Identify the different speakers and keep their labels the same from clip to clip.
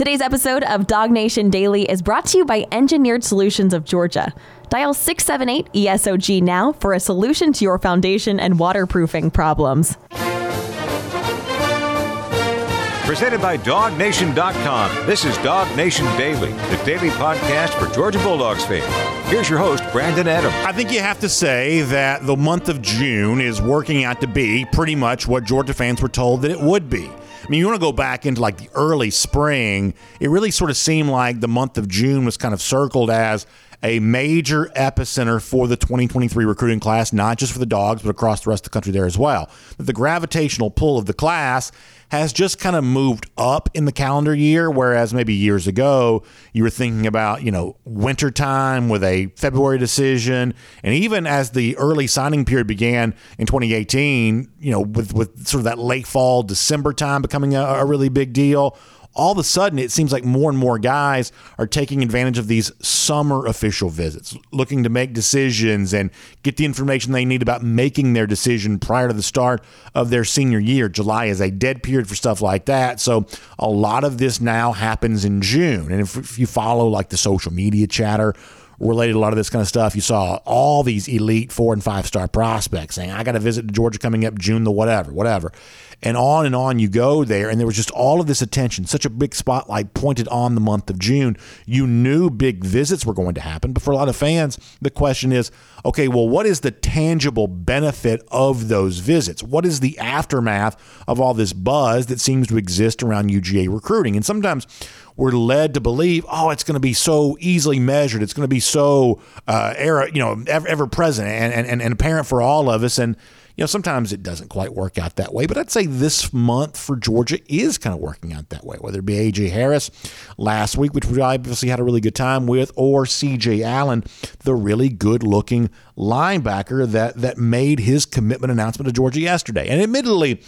Speaker 1: Today's episode of DawgNation Daily is brought to you by Engineered Solutions of Georgia. Dial 678 ESOG now for a solution to your foundation and waterproofing problems.
Speaker 2: Presented by DawgNation.com. This is DawgNation Daily, the daily podcast for Georgia Bulldogs fans. Here's your host, Brandon Adams.
Speaker 3: I think you have to say that the month of June is working out to be pretty much what Georgia fans were told that it would be. I mean, you want to go back into like the early spring, it really sort of seemed like the month of June was kind of circled as a major epicenter for the 2023 recruiting class, not just for the dogs, but across the rest of the country there as well. The gravitational pull of the class has just kind of moved up in the calendar year, whereas maybe years ago you were thinking about, you know, wintertime with a February decision. And even as the early signing period began in 2018, you know, with, with sort of that late fall, December time becoming a, a really big deal all of a sudden it seems like more and more guys are taking advantage of these summer official visits, looking to make decisions and get the information they need about making their decision prior to the start of their senior year. July is a dead period for stuff like that. So a lot of this now happens in June. And if, if you follow like the social media chatter, related a lot of this kind of stuff. You saw all these elite four and five star prospects saying, I got to visit Georgia coming up June the whatever, whatever and on and on you go there. And there was just all of this attention, such a big spotlight pointed on the month of June. You knew big visits were going to happen, but for a lot of fans, the question is okay, well, what is the tangible benefit of those visits? What is the aftermath of all this buzz that seems to exist around UGA recruiting? And sometimes we're led to believe, oh, it's going to be so easily measured. It's going to be so uh, era, you know, ever, ever present and, and, and apparent for all of us. And you know, sometimes it doesn't quite work out that way, but I'd say this month for Georgia is kind of working out that way, whether it be A.J. Harris last week, which we obviously had a really good time with, or C.J. Allen, the really good looking linebacker that, that made his commitment announcement to Georgia yesterday. And admittedly,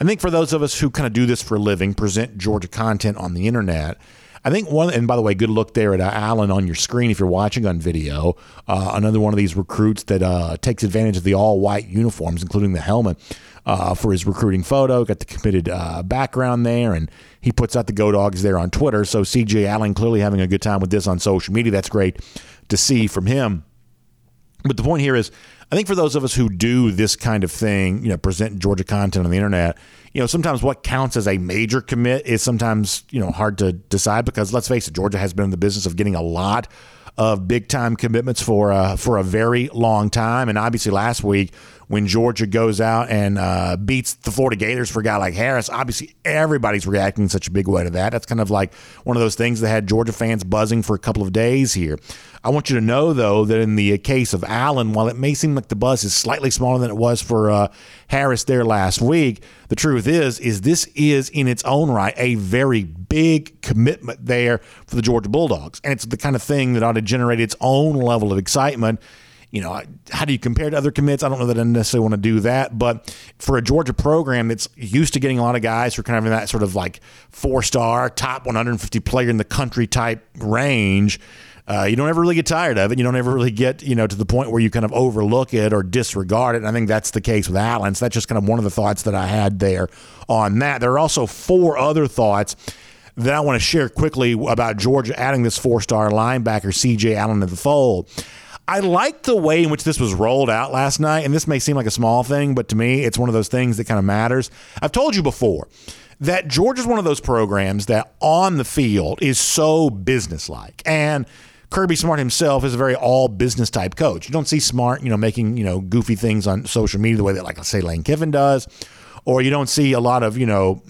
Speaker 3: I think for those of us who kind of do this for a living, present Georgia content on the internet, I think one, and by the way, good look there at uh, Allen on your screen if you're watching on video. Uh, another one of these recruits that uh, takes advantage of the all white uniforms, including the helmet, uh, for his recruiting photo. Got the committed uh, background there, and he puts out the Go Dogs there on Twitter. So CJ Allen clearly having a good time with this on social media. That's great to see from him. But the point here is, I think for those of us who do this kind of thing, you know, present Georgia content on the internet, you know, sometimes what counts as a major commit is sometimes, you know, hard to decide because let's face it, Georgia has been in the business of getting a lot of big time commitments for uh, for a very long time. And obviously, last week when Georgia goes out and uh, beats the Florida Gators for a guy like Harris, obviously everybody's reacting in such a big way to that. That's kind of like one of those things that had Georgia fans buzzing for a couple of days here. I want you to know, though, that in the case of Allen, while it may seem like the buzz is slightly smaller than it was for uh, Harris there last week, the truth is, is this is in its own right a very big commitment there for the Georgia Bulldogs, and it's the kind of thing that ought to generate its own level of excitement you know, how do you compare to other commits? I don't know that I necessarily want to do that, but for a Georgia program that's used to getting a lot of guys who are kind of in that sort of like four star, top 150 player in the country type range, uh, you don't ever really get tired of it. You don't ever really get, you know, to the point where you kind of overlook it or disregard it. And I think that's the case with Allen. So that's just kind of one of the thoughts that I had there on that. There are also four other thoughts that I want to share quickly about Georgia adding this four star linebacker, CJ Allen, to the fold. I like the way in which this was rolled out last night, and this may seem like a small thing, but to me, it's one of those things that kind of matters. I've told you before that Georgia is one of those programs that on the field is so businesslike. And Kirby Smart himself is a very all business type coach. You don't see Smart, you know, making, you know, goofy things on social media the way that, like, say Lane Kiffin does, or you don't see a lot of, you know,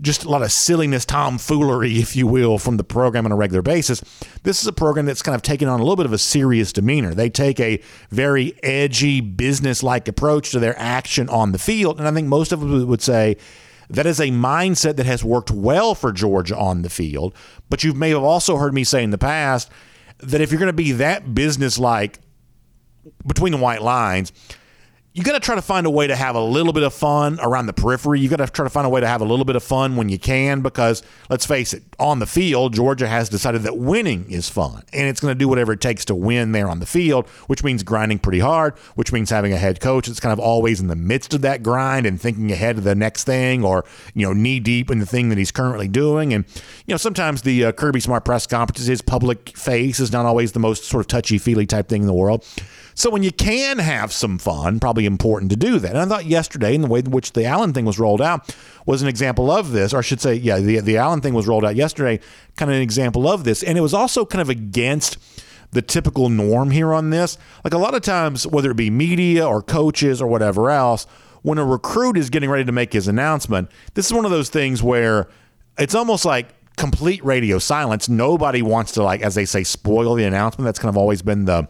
Speaker 3: just a lot of silliness, tomfoolery, if you will, from the program on a regular basis. This is a program that's kind of taken on a little bit of a serious demeanor. They take a very edgy, business like approach to their action on the field. And I think most of them would say that is a mindset that has worked well for Georgia on the field. But you may have also heard me say in the past that if you're going to be that business like between the white lines, you got to try to find a way to have a little bit of fun around the periphery. You got to try to find a way to have a little bit of fun when you can, because let's face it, on the field, Georgia has decided that winning is fun, and it's going to do whatever it takes to win there on the field, which means grinding pretty hard, which means having a head coach that's kind of always in the midst of that grind and thinking ahead of the next thing, or you know, knee deep in the thing that he's currently doing. And you know, sometimes the uh, Kirby Smart press conferences, his public face is not always the most sort of touchy feely type thing in the world. So when you can have some fun, probably important to do that. And I thought yesterday, in the way in which the Allen thing was rolled out, was an example of this. Or I should say, yeah, the the Allen thing was rolled out yesterday, kind of an example of this. And it was also kind of against the typical norm here on this. Like a lot of times, whether it be media or coaches or whatever else, when a recruit is getting ready to make his announcement, this is one of those things where it's almost like complete radio silence. Nobody wants to like, as they say, spoil the announcement. That's kind of always been the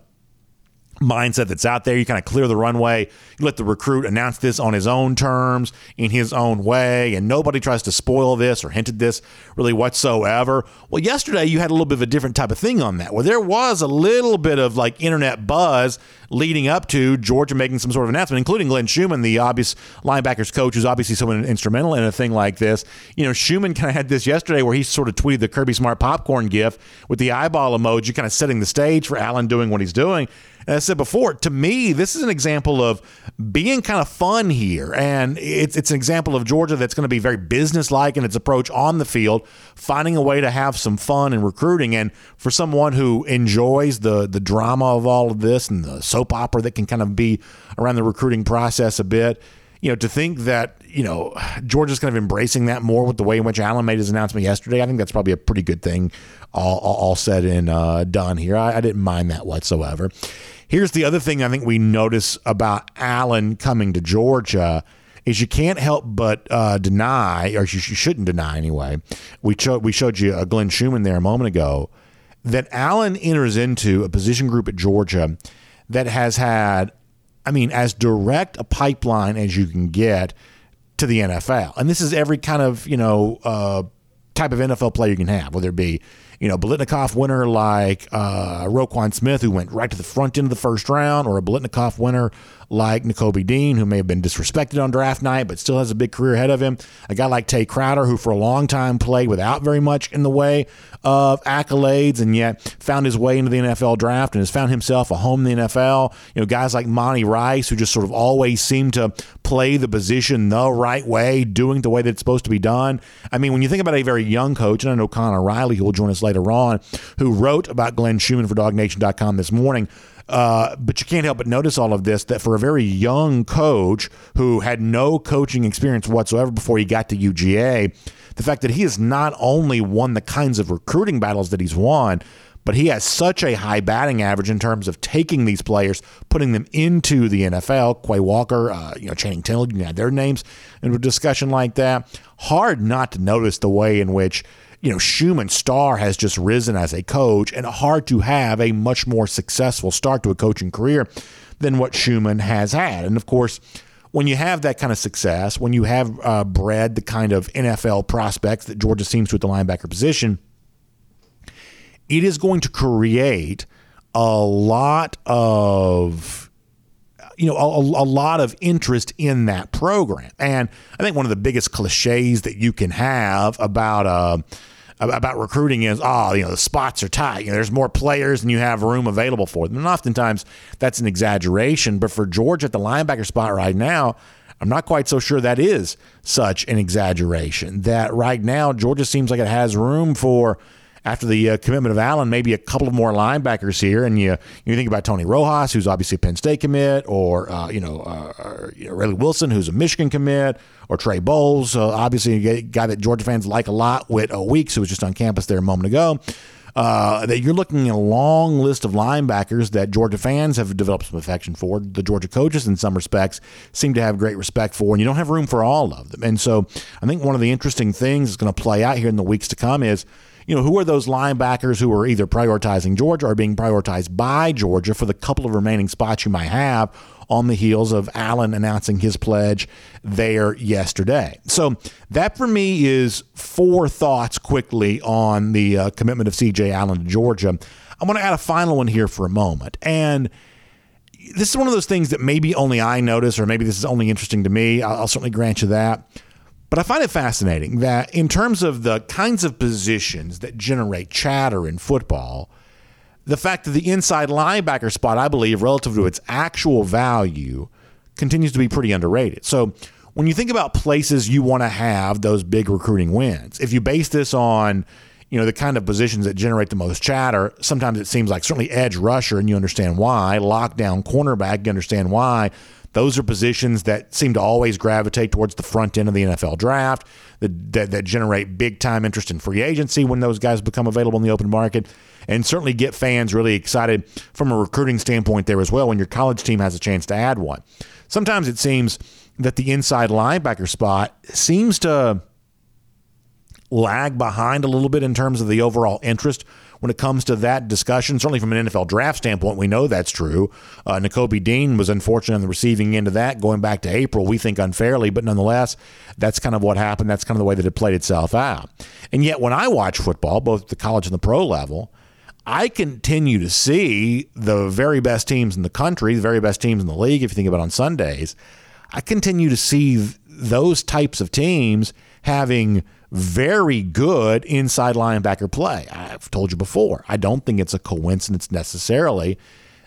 Speaker 3: mindset that's out there. You kind of clear the runway. You let the recruit announce this on his own terms, in his own way, and nobody tries to spoil this or hinted this really whatsoever. Well, yesterday you had a little bit of a different type of thing on that, where there was a little bit of like internet buzz leading up to Georgia making some sort of announcement, including Glenn Schumann, the obvious linebackers coach, who's obviously someone instrumental in a thing like this. You know, Schumann kind of had this yesterday where he sort of tweeted the Kirby Smart popcorn gif with the eyeball emoji, kind of setting the stage for Allen doing what he's doing. And I said before, to me, this is an example of being kind of fun here. And it's, it's an example of Georgia that's going to be very businesslike in its approach on the field, finding a way to have some fun in recruiting. And for someone who enjoys the, the drama of all of this and the soap opera that can kind of be around the recruiting process a bit, you know, to think that, you know, Georgia's kind of embracing that more with the way in which Allen made his announcement yesterday, I think that's probably a pretty good thing, all, all, said and uh, done here. I, I didn't mind that whatsoever. Here's the other thing I think we notice about Allen coming to Georgia is you can't help but uh, deny, or you shouldn't deny anyway. We, cho- we showed you a Glenn Schumann there a moment ago that Allen enters into a position group at Georgia that has had, I mean, as direct a pipeline as you can get to the NFL. And this is every kind of, you know, uh, type of NFL player you can have, whether it be you know, Biletnikoff winner like uh, Roquan Smith, who went right to the front end of the first round, or a Biletnikoff winner like Nakobe Dean, who may have been disrespected on draft night, but still has a big career ahead of him. A guy like Tae Crowder, who for a long time played without very much in the way of accolades and yet found his way into the NFL draft and has found himself a home in the NFL. You know, guys like Monty Rice, who just sort of always seem to play the position the right way, doing the way that it's supposed to be done. I mean, when you think about a very young coach, and I know Connor Riley, who will join us later on, who wrote about Glenn Schumann for DawgNation.com this morning, uh, but you can't help but notice all of this that for a very young coach who had no coaching experience whatsoever before he got to UGA, the fact that he has not only won the kinds of recruiting battles that he's won, but he has such a high batting average in terms of taking these players, putting them into the NFL. Quay Walker, uh, you know, Channing Tindall, you had their names in a discussion like that. Hard not to notice the way in which you know, Schumann star has just risen as a coach, and hard to have a much more successful start to a coaching career than what Schumann has had. And of course, when you have that kind of success, when you have uh, bred the kind of NFL prospects that Georgia seems to at the linebacker position, it is going to create a lot of you know a, a, lot of interest in that program and i think one of the biggest cliches that you can have about uh, about recruiting is, oh, you know, the spots are tight. You know, there's more players than you have room available for them. And oftentimes that's an exaggeration. But for Georgia at the linebacker spot right now, I'm not quite so sure that is such an exaggeration. That right now, Georgia seems like it has room for after the uh, commitment of Allen, maybe a couple of more linebackers here, and you you think about Tony Rojas, who's obviously a Penn State commit, or uh, you know, uh, you know Raylen Wilson, who's a Michigan commit, or Trey Bowles, uh, obviously a guy that Georgia fans like a lot, with a Weeks, who was just on campus there a moment ago. Uh, that you're looking at a long list of linebackers that Georgia fans have developed some affection for. The Georgia coaches, in some respects, seem to have great respect for, and you don't have room for all of them. And so, I think one of the interesting things that's going to play out here in the weeks to come is you know, who are those linebackers who are either prioritizing Georgia or being prioritized by Georgia for the couple of remaining spots you might have on the heels of Allen announcing his pledge there yesterday. So that for me is four thoughts quickly on the uh, commitment of CJ Allen to Georgia. I'm going to add a final one here for a moment. And this is one of those things that maybe only I notice, or maybe this is only interesting to me. I'll, I'll certainly grant you that. But I find it fascinating that in terms of the kinds of positions that generate chatter in football, the fact that the inside linebacker spot, I believe, relative to its actual value, continues to be pretty underrated. So when you think about places you want to have those big recruiting wins, if you base this on you know the kind of positions that generate the most chatter, sometimes it seems like certainly edge rusher, and you understand why. Lockdown cornerback, you understand why. Those are positions that seem to always gravitate towards the front end of the NFL draft, that, that, that generate big time interest in free agency when those guys become available in the open market, and certainly get fans really excited from a recruiting standpoint there as well when your college team has a chance to add one. Sometimes it seems that the inside linebacker spot seems to lag behind a little bit in terms of the overall interest when it comes to that discussion. Certainly from an NFL draft standpoint, we know that's true. Uh, Nakobe Dean was unfortunate on the receiving end of that going back to April, we think unfairly, but nonetheless, that's kind of what happened. That's kind of the way that it played itself out. And yet, when I watch football, both the college and the pro level, I continue to see the very best teams in the country, the very best teams in the league, if you think about on Sundays. I continue to see those types of teams having very good inside linebacker play. I've told you before, I don't think it's a coincidence necessarily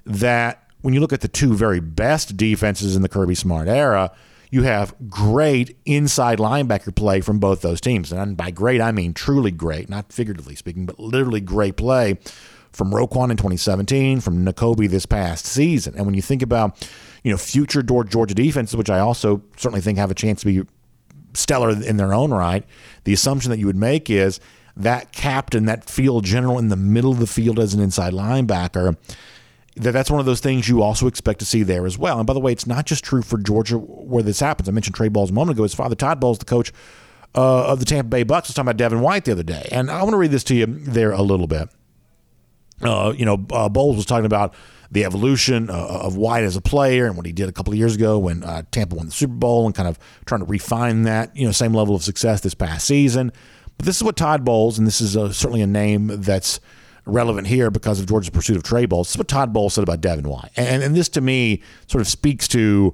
Speaker 3: that when you look at the two very best defenses in the Kirby Smart era, you have great inside linebacker play from both those teams. And by great, I mean truly great, not figuratively speaking, but literally great play from Roquan in 2017, from Nakobe this past season. And when you think about, you know, future Georgia defenses, which I also certainly think have a chance to be stellar in their own right, the assumption that you would make is that captain, that field general in the middle of the field as an inside linebacker, that that's one of those things you also expect to see there as well. And by the way, it's not just true for Georgia where this happens. I mentioned Trey Bowles a moment ago. His father, Todd Bowles, the coach uh, of the Tampa Bay Bucks, was talking about Devin White the other day. And I want to read this to you there a little bit. Uh, you know, uh, Bowles was talking about the evolution uh, of White as a player and what he did a couple of years ago when uh, Tampa won the Super Bowl and kind of trying to refine that, you know, same level of success this past season. But this is what Todd Bowles, and this is a, certainly a name that's relevant here because of Georgia's pursuit of Trey Bowles. This is what Todd Bowles said about Devin White. And, and this to me sort of speaks to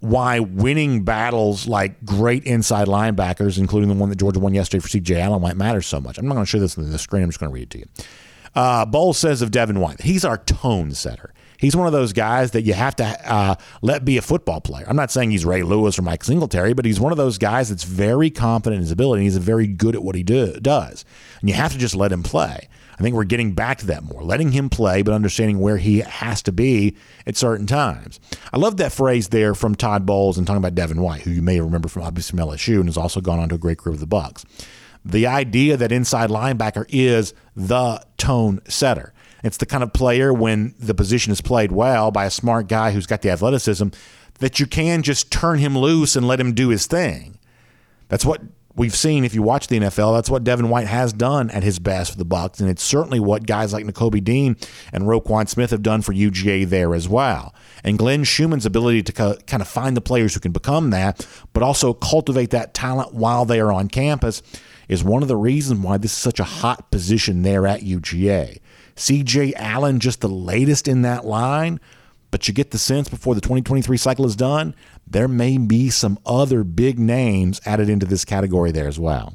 Speaker 3: why winning battles like great inside linebackers, including the one that Georgia won yesterday for CJ Allen, might matter so much. I'm not going to show this on the screen. I'm just going to read it to you. Uh, Bowles says of Devin White, he's our tone setter. He's one of those guys that you have to uh, let be a football player. I'm not saying he's Ray Lewis or Mike Singletary, but he's one of those guys that's very confident in his ability. He's very good at what he do, does. And you have to just let him play. I think we're getting back to that more, letting him play, but understanding where he has to be at certain times. I love that phrase there from Todd Bowles and talking about Devin White, who you may remember from obviously from LSU and has also gone on to a great career with the Bucks the idea that inside linebacker is the tone setter. It's the kind of player when the position is played well by a smart guy who's got the athleticism that you can just turn him loose and let him do his thing. That's what we've seen if you watch the NFL. That's what Devin White has done at his best for the Bucks, and it's certainly what guys like Nakobe Dean and Roquan Smith have done for UGA there as well. And Glenn Schumann's ability to kind of find the players who can become that, but also cultivate that talent while they are on campus is one of the reasons why this is such a hot position there at UGA. CJ Allen, just the latest in that line, but you get the sense before the 2023 cycle is done, there may be some other big names added into this category there as well.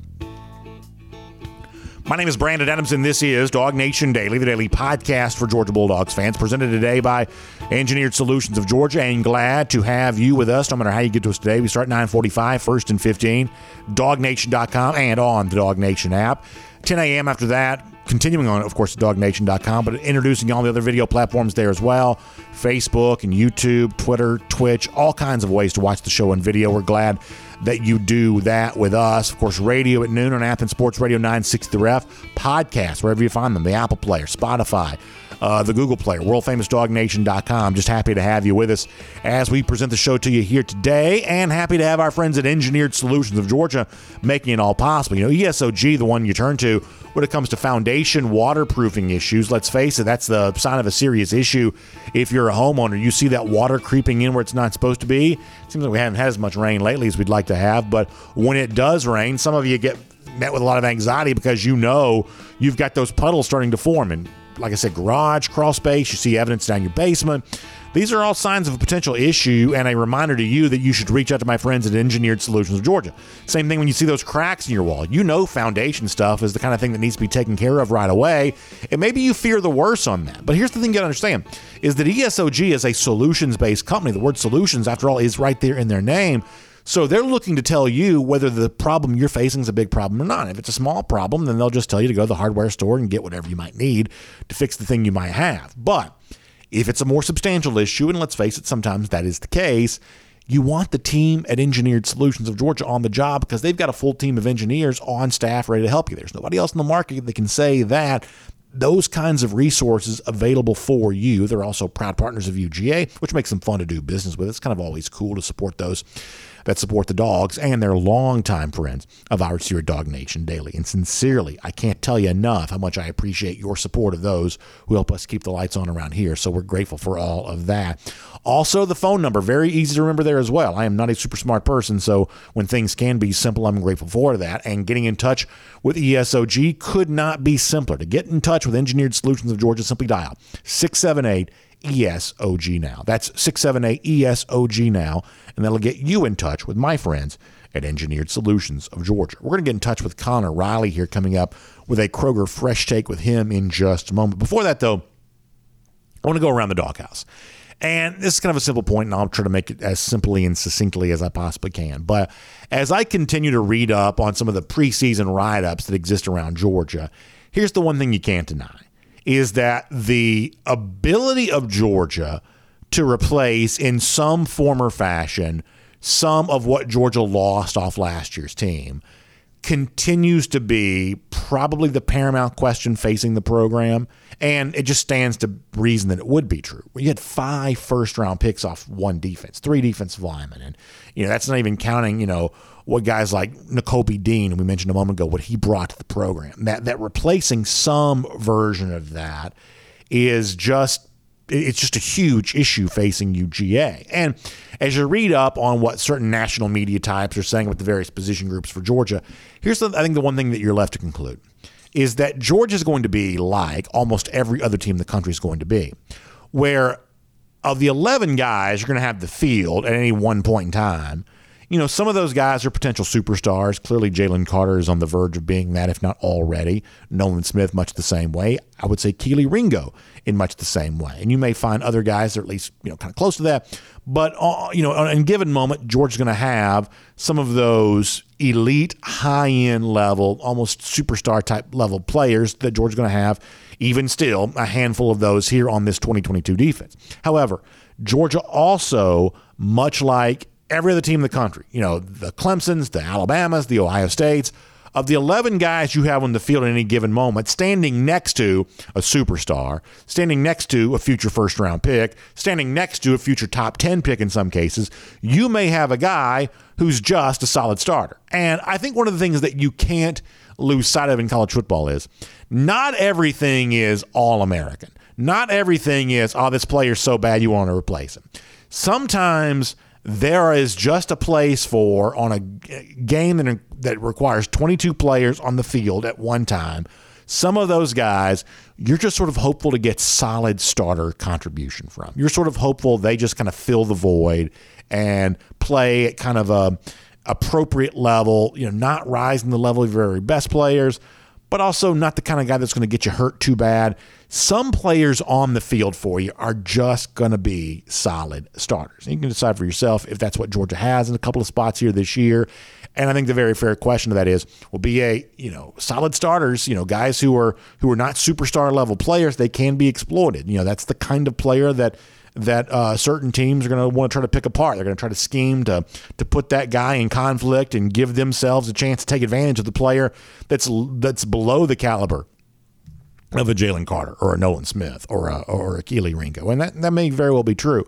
Speaker 3: My name is Brandon Adams, and this is DawgNation Daily, the daily podcast for Georgia Bulldogs fans, presented today by Engineered Solutions of Georgia. And glad to have you with us, no matter how you get to us today. We start 945, first and 15, dawgnation.com and on the DawgNation app. 10 a.m. after that, continuing on, of course, dawgnation.com, but introducing all the other video platforms there as well Facebook and YouTube, Twitter, Twitch, all kinds of ways to watch the show in video. We're glad that you do that with us. Of course, radio at noon on Athens Sports Radio 960 The Ref, podcasts, wherever you find them, the Apple Player, Spotify, uh, the Google Player, worldfamousdognation.com. Just happy to have you with us as we present the show to you here today, and happy to have our friends at Engineered Solutions of Georgia making it all possible. You know, ESOG, the one you turn to when it comes to foundation waterproofing issues. Let's face it, that's the sign of a serious issue. If you're a homeowner, you see that water creeping in where it's not supposed to be. Seems like we haven't had as much rain lately as we'd like to have, but when it does rain, some of you get met with a lot of anxiety because you know you've got those puddles starting to form and like I said, garage, crawl space. You see evidence down your basement. These are all signs of a potential issue and a reminder to you that you should reach out to my friends at Engineered Solutions of Georgia. Same thing when you see those cracks in your wall. You know foundation stuff is the kind of thing that needs to be taken care of right away. And maybe you fear the worst on that. But here's the thing you gotta understand is that ESOG is a solutions-based company. The word solutions, after all, is right there in their name. So they're looking to tell you whether the problem you're facing is a big problem or not. If it's a small problem, then they'll just tell you to go to the hardware store and get whatever you might need to fix the thing you might have. But if it's a more substantial issue, and let's face it, sometimes that is the case, you want the team at Engineered Solutions of Georgia on the job because they've got a full team of engineers on staff ready to help you. There's nobody else in the market that can say that. Those kinds of resources available for you. They're also proud partners of UGA, which makes them fun to do business with. It's kind of always cool to support those that support the dogs and they're longtime friends of ours here at DawgNation Daily. And sincerely, I can't tell you enough how much I appreciate your support of those who help us keep the lights on around here. So we're grateful for all of that. Also, the phone number, very easy to remember there as well. I am not a super smart person, so when things can be simple, I'm grateful for that. And getting in touch with ESOG could not be simpler. To get in touch with Engineered Solutions of Georgia, simply dial 678 ESOG now. That's 678 ESOG now, and that'll get you in touch with my friends at Engineered Solutions of Georgia. We're going to get in touch with Connor Riley here coming up with a Kroger Fresh Take with him in just a moment. Before that, though, I want to go around the doghouse. And this is kind of a simple point, and I'll try to make it as simply and succinctly as I possibly can. But as I continue to read up on some of the preseason write ups that exist around Georgia, here's the one thing you can't deny is that the ability of Georgia to replace in some form or fashion some of what Georgia lost off last year's team continues to be probably the paramount question facing the program. And it just stands to reason that it would be true. You had five first round picks off one defense, three defensive linemen. And, you know, that's not even counting, you know, what guys like Nakobe Dean, we mentioned a moment ago, what he brought to the program. That that replacing some version of that is just it's just a huge issue facing UGA. And as you read up on what certain national media types are saying with the various position groups for Georgia, here's the, I think the one thing that you're left to conclude is that Georgia is going to be like almost every other team in the country is going to be, where of the 11 guys you're going to have the field at any one point in time, you know, some of those guys are potential superstars. Clearly, Jalen Carter is on the verge of being that, if not already. Nolan Smith, much the same way. I would say Kelee Ringo in much the same way. And you may find other guys that are at least, you know, kind of close to that. But, uh, you know, on a given moment, George's going to have some of those elite, high end level, almost superstar type level players that George's going to have, even still, a handful of those here on this 2022 defense. However, Georgia also, much like every other team in the country. You know, the Clemsons, the Alabamas, the Ohio States. Of the 11 guys you have on the field at any given moment, standing next to a superstar, standing next to a future first round pick, standing next to a future top 10 pick in some cases, you may have a guy who's just a solid starter. And I think one of the things that you can't lose sight of in college football is not everything is all American. Not everything is, oh, this player's so bad you want to replace him. Sometimes there is just a place for on a game that, that requires 22 players on the field at one time. Some of those guys, you're just sort of hopeful to get solid starter contribution from. You're sort of hopeful they just kind of fill the void and play at kind of a appropriate level, you know, not rising the level of your very best players, but also not the kind of guy that's going to get you hurt too bad. Some players on the field for you are just going to be solid starters. You can decide for yourself if that's what Georgia has in a couple of spots here this year. And I think the very fair question to that is, will be a you know solid starters, you know guys who are who are not superstar level players, they can be exploited. You know that's the kind of player that that uh, certain teams are going to want to try to pick apart. They're going to try to scheme to to put that guy in conflict and give themselves a chance to take advantage of the player that's that's below the caliber of a Jalen Carter or a Nolan Smith or a, or a Kelee Ringo, and that that may very well be true.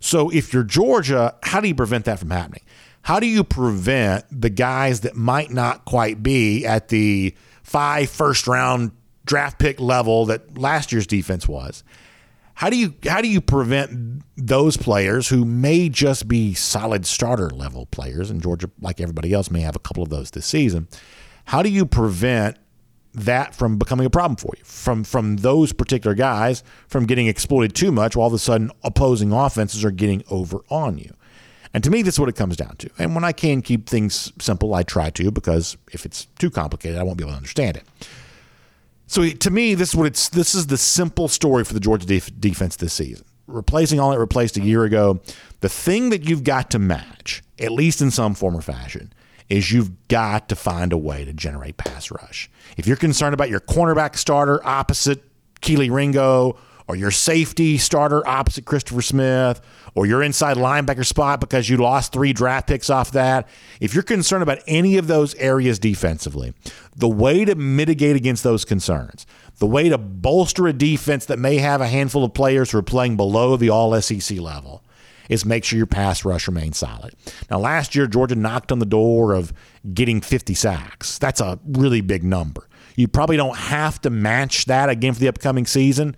Speaker 3: So if you're Georgia, how do you prevent that from happening? How do you prevent the guys that might not quite be at the five first round draft pick level that last year's defense was? How do you how do you prevent those players who may just be solid starter level players, and Georgia, like everybody else, may have a couple of those this season? How do you prevent that from becoming a problem for you, from from those particular guys from getting exploited too much, while all of a sudden opposing offenses are getting over on you. And to me, this is what it comes down to. And when I can keep things simple, I try to because if it's too complicated, I won't be able to understand it. So to me, this is what it's. This is the simple story for the Georgia def- defense this season. Replacing all it replaced a year ago, the thing that you've got to match, at least in some form or fashion, is you've got to find a way to generate pass rush. If you're concerned about your cornerback starter opposite Kelee Ringo, or your safety starter opposite Christopher Smith, or your inside linebacker spot because you lost three draft picks off that, if you're concerned about any of those areas defensively, the way to mitigate against those concerns, the way to bolster a defense that may have a handful of players who are playing below the all SEC level, is make sure your pass rush remains solid. Now, last year, Georgia knocked on the door of getting 50 sacks. That's a really big number. You probably don't have to match that again for the upcoming season,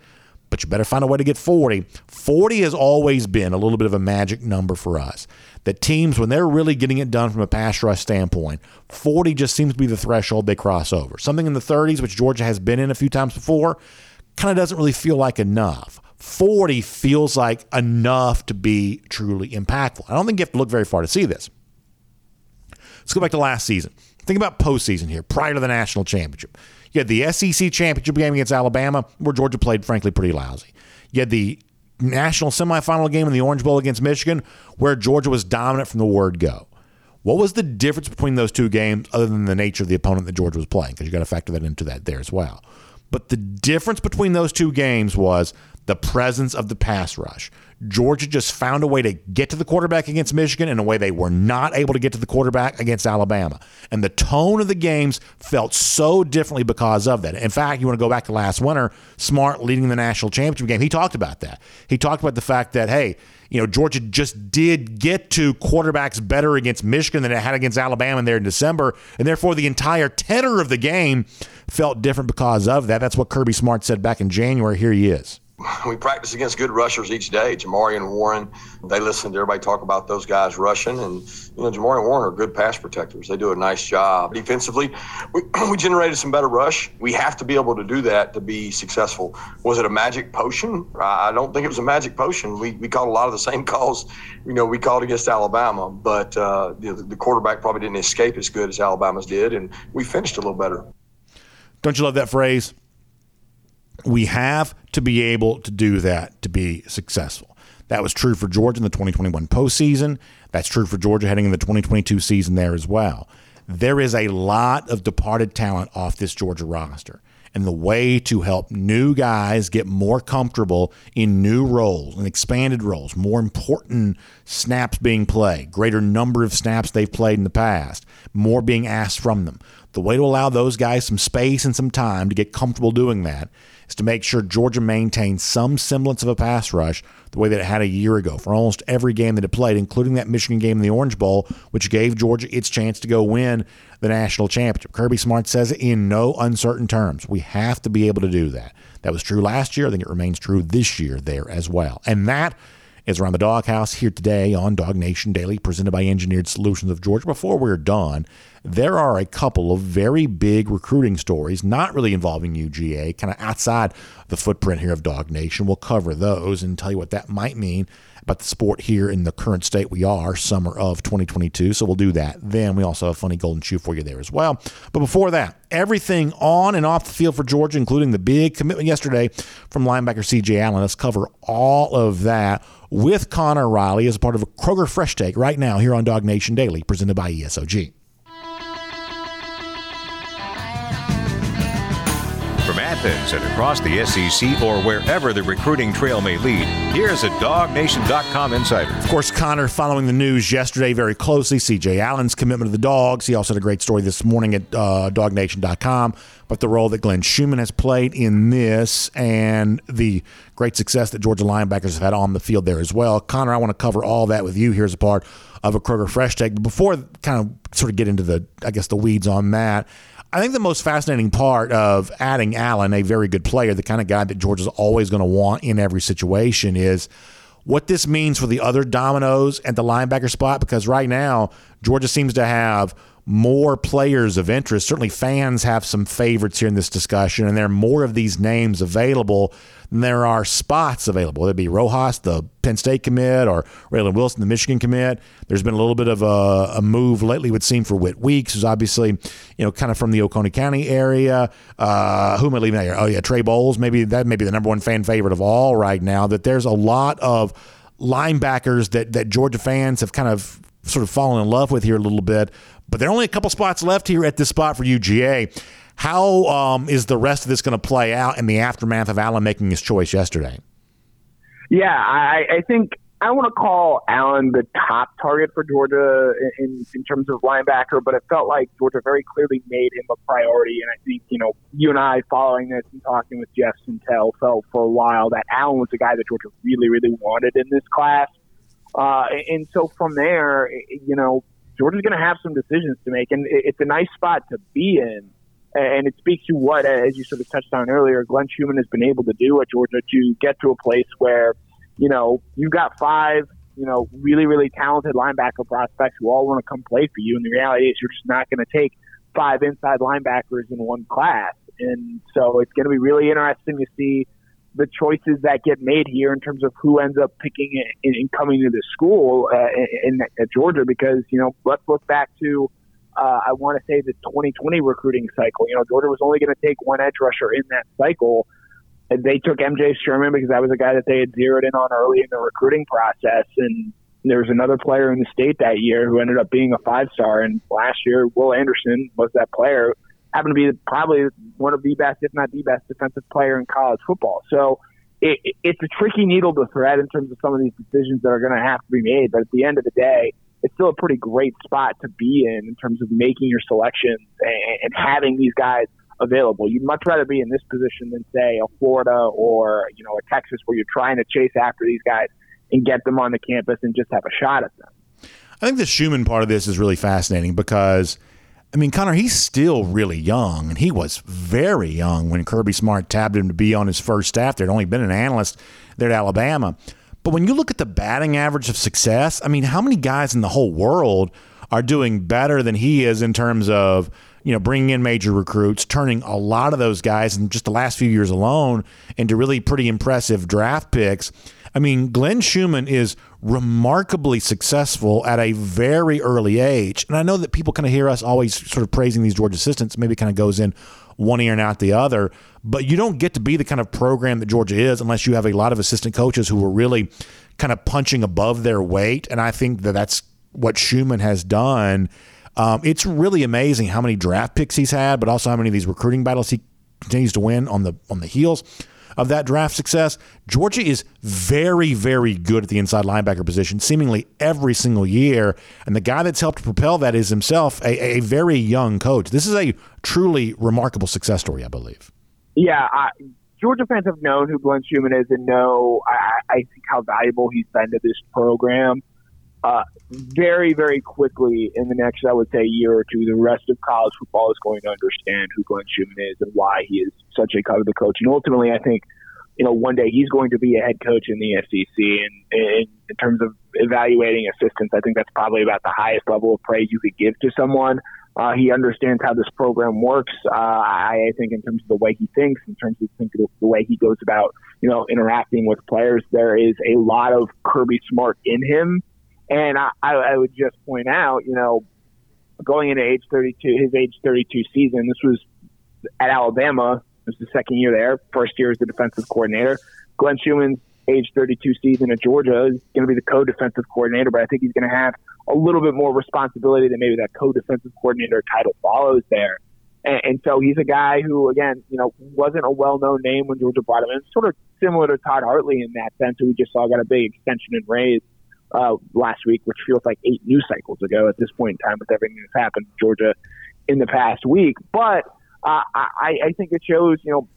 Speaker 3: but you better find a way to get 40. 40 has always been a little bit of a magic number for us. That teams, when they're really getting it done from a pass rush standpoint, 40 just seems to be the threshold they cross over. Something in the 30s, which Georgia has been in a few times before, kind of doesn't really feel like enough. 40 feels like enough to be truly impactful. I don't think you have to look very far to see this. Let's go back to last season. Think about postseason here, prior to the national championship. You had the SEC championship game against Alabama, where Georgia played, frankly, pretty lousy. You had the national semifinal game in the Orange Bowl against Michigan, where Georgia was dominant from the word go. What was the difference between those two games, other than the nature of the opponent that Georgia was playing? Because you got to factor that into that there as well. But the difference between those two games was the presence of the pass rush. Georgia just found a way to get to the quarterback against Michigan in a way they were not able to get to the quarterback against Alabama. And the tone of the games felt so differently because of that. In fact, you want to go back to last winter, Smart leading the national championship game, he talked about that. He talked about the fact that, hey, you know, Georgia just did get to quarterbacks better against Michigan than it had against Alabama there in December. And therefore, the entire tenor of the game felt different because of that. That's what Kirby Smart said back in January. Here he is
Speaker 4: we practice against good rushers each day. Jamaree and Warren, they listen to everybody talk about those guys rushing, and you know Jamaree and Warren are good pass protectors. They do a nice job defensively. We, we generated some better rush. We have to be able to do that to be successful. Was it a magic potion? I don't think it was a magic potion. We, we called a lot of the same calls, you know, we called against Alabama, but uh, the, the quarterback probably didn't escape as good as Alabama's did, and we finished a little better.
Speaker 3: Don't you love that phrase? We have to be able to do that to be successful. That was true for Georgia in the 2021 postseason. That's true for Georgia heading in the 2022 season there as well. There is a lot of departed talent off this Georgia roster. And the way to help new guys get more comfortable in new roles and expanded roles, more important snaps being played, greater number of snaps they've played in the past, more being asked from them. The way to allow those guys some space and some time to get comfortable doing that is to make sure Georgia maintains some semblance of a pass rush the way that it had a year ago for almost every game that it played, including that Michigan game in the Orange Bowl, which gave Georgia its chance to go win the national championship. Kirby Smart says it in no uncertain terms. We have to be able to do that. That was true last year. I think it remains true this year there as well. And that is around the doghouse here today on DawgNation Daily, presented by Engineered Solutions of Georgia. Before we're done, there are a couple of very big recruiting stories, not really involving UGA, kind of outside the footprint here of DawgNation. We'll cover those and tell you what that might mean about the sport here in the current state we are, summer of 2022. So we'll do that. Then we also have a funny golden shoe for you there as well. But before that, everything on and off the field for Georgia, including the big commitment yesterday from linebacker CJ Allen. Let's cover all of that with Connor Riley as part of a Kroger Fresh Take right now here on DawgNation Daily, presented by ESOG.
Speaker 2: And across the SEC or wherever the recruiting trail may lead, here's a DawgNation.com insider.
Speaker 3: Of course, Connor following the news yesterday very closely. CJ Allen's commitment to the Dogs. He also had a great story this morning at uh, DawgNation.com about the role that Glenn Schumann has played in this and the great success that Georgia linebackers have had on the field there as well. Connor, I want to cover all that with you here as a part of a Kroger Fresh Take. But before kind of sort of get into the, I guess, the weeds on that, I think the most fascinating part of adding Allen, a very good player, the kind of guy that Georgia's always going to want in every situation, is what this means for the other dominoes at the linebacker spot. Because right now, Georgia seems to have more players of interest. Certainly, fans have some favorites here in this discussion, and there are more of these names available than there are spots available. It be Rojas, the Penn State commit, or Raylen Wilson, the Michigan commit. There's been a little bit of a, a move lately, would seem, for Whit Weeks, who's obviously, you know, kind of from the Oconee County area. Uh, who am I leaving out here? Oh, yeah, Trey Bowles. Maybe that may be the number one fan favorite of all right now. That there's a lot of linebackers that, that Georgia fans have kind of sort of fallen in love with here a little bit. But there are only a couple spots left here at this spot for UGA. How um, is the rest of this going to play out in the aftermath of Allen making his choice yesterday?
Speaker 5: Yeah, I, I think I want to call Allen the top target for Georgia in, in terms of linebacker, but it felt like Georgia very clearly made him a priority. And I think, you know, you and I following this and talking with Jeff Sentell felt for a while that Allen was the guy that Georgia really, really wanted in this class. Uh, and so from there, you know, Georgia's going to have some decisions to make, and it's a nice spot to be in. And it speaks to what, as you sort of touched on earlier, Glenn Schumann has been able to do at Georgia to get to a place where, you know, you've got five, you know, really, really talented linebacker prospects who all want to come play for you. And the reality is you're just not going to take five inside linebackers in one class. And so it's going to be really interesting to see the choices that get made here in terms of who ends up picking and, coming to the school uh, in, in Georgia because you know let's look back to uh, I want to say the 2020 recruiting cycle. You know Georgia was only going to take one edge rusher in that cycle. And they took MJ Sherman because that was a guy that they had zeroed in on early in the recruiting process. And there was another player in the state that year who ended up being a five star. And last year, Will Anderson was that player happened to be probably one of the best, if not the best, defensive player in college football. So it, it's a tricky needle to thread in terms of some of these decisions that are going to have to be made. But at the end of the day, it's still a pretty great spot to be in in terms of making your selections and, and having these guys available. You'd much rather be in this position than say a Florida or you know a Texas where you're trying to chase after these guys and get them on the campus and just have a shot at them.
Speaker 3: I think the Schumann part of this is really fascinating because I mean, Connor, he's still really young, and he was very young when Kirby Smart tabbed him to be on his first staff. There'd only been an analyst there at Alabama. But when you look at the batting average of success, I mean, how many guys in the whole world are doing better than he is in terms of you know bringing in major recruits, turning a lot of those guys in just the last few years alone into really pretty impressive draft picks? I mean, Glenn Schumann is remarkably successful at a very early age. And I know that people kind of hear us always sort of praising these Georgia assistants, maybe kind of goes in one ear and out the other. But you don't get to be the kind of program that Georgia is unless you have a lot of assistant coaches who are really kind of punching above their weight. And I think that that's what Schumann has done. Um, it's really amazing how many draft picks he's had, but also how many of these recruiting battles he continues to win on the on the heels of that draft success. Georgia is very, very good at the inside linebacker position, seemingly every single year. And the guy that's helped propel that is himself a, a very young coach. This is a truly remarkable success story, I believe.
Speaker 5: Yeah, I, Georgia fans have known who Glenn Schumann is and know, I, I think, how valuable he's been to this program. Uh, very, very quickly in the next, I would say, year or two, the rest of college football is going to understand who Glenn Schumann is and why he is such a coveted coach. And ultimately, I think, you know, one day he's going to be a head coach in the SEC. And, and in terms of evaluating assistants, I think that's probably about the highest level of praise you could give to someone. Uh, he understands how this program works. Uh, I, I think in terms of the way he thinks, in terms of the, the way he goes about, you know, interacting with players, there is a lot of Kirby Smart in him and I, I would just point out, you know, going into age 32, his age 32 season, this was at Alabama. This was the second year there. First year as the defensive coordinator. Glenn Schumann's age 32 season at Georgia is going to be the co-defensive coordinator, but I think he's going to have a little bit more responsibility than maybe that co-defensive coordinator title follows there. And, and so he's a guy who, again, you know, wasn't a well-known name when Georgia brought him in. Sort of similar to Todd Hartley in that sense, who we just saw got a big extension and raise uh, last week, which feels like eight news cycles ago at this point in time with everything that's happened in Georgia in the past week. But uh, I, I think it shows, you know,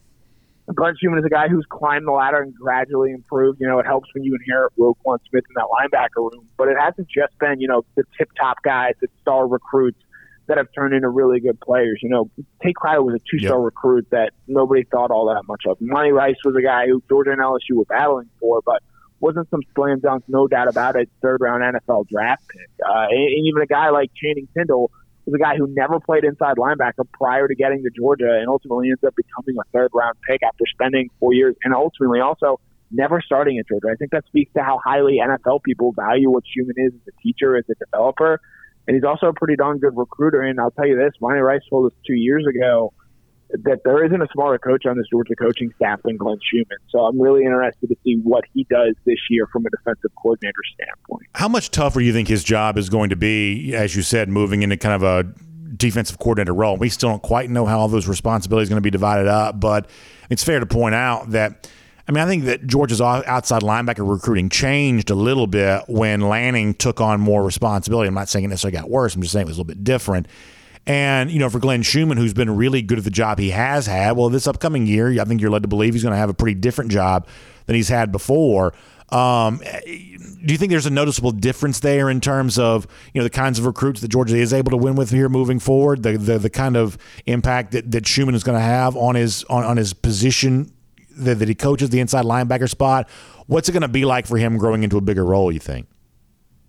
Speaker 5: Glenn Schumann is a guy who's climbed the ladder and gradually improved. You know, it helps when you inherit Roquan Smith in that linebacker room, but it hasn't just been, you know, the tip top guys, the star recruits that have turned into really good players. You know, Tae Crowder was a two star yep. recruit that nobody thought all that much of. Monty Rice was a guy who Georgia and LSU were battling for, but wasn't some slam dunk, no doubt about it, third round NFL draft pick. Uh, and, even a guy like Channing Tindall is a guy who never played inside linebacker prior to getting to Georgia and ultimately ends up becoming a third round pick after spending four years and ultimately also never starting at Georgia. I think that speaks to how highly NFL people value what Schumann is as a teacher, as a developer. And he's also a pretty darn good recruiter. And I'll tell you this, Monty Rice told us two years ago that there isn't a smarter coach on this Georgia coaching staff than Glenn Schumann. So I'm really interested to see what he does this year from a defensive coordinator standpoint.
Speaker 3: How much tougher do you think his job is going to be, as you said, moving into kind of a defensive coordinator role? We still don't quite know how all those responsibilities are going to be divided up, but it's fair to point out that – I mean, I think that Georgia's outside linebacker recruiting changed a little bit when Lanning took on more responsibility. I'm not saying it necessarily got worse. I'm just saying it was a little bit different. And, you know, for Glenn Schumann, who's been really good at the job he has had, well, this upcoming year, I think you're led to believe he's going to have a pretty different job than he's had before. Um, do you think there's a noticeable difference there in terms of you know the kinds of recruits that Georgia is able to win with here moving forward, the the, the kind of impact that, that Schumann is going to have on his on, on his position that, that he coaches the inside linebacker spot. What's it going to be like for him growing into a bigger role? You think?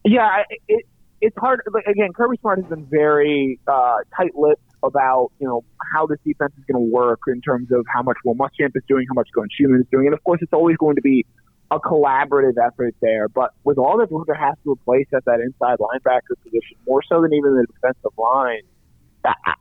Speaker 5: Yeah, it, it's hard. Again, Kirby Smart has been very uh, tight-lipped about you know how this defense is going to work in terms of how much Will Muschamp is doing, how much Glenn Schumann is doing, and of course, it's always going to be a collaborative effort there. But with all that Georgia has to replace at that inside linebacker position, more so than even the defensive line,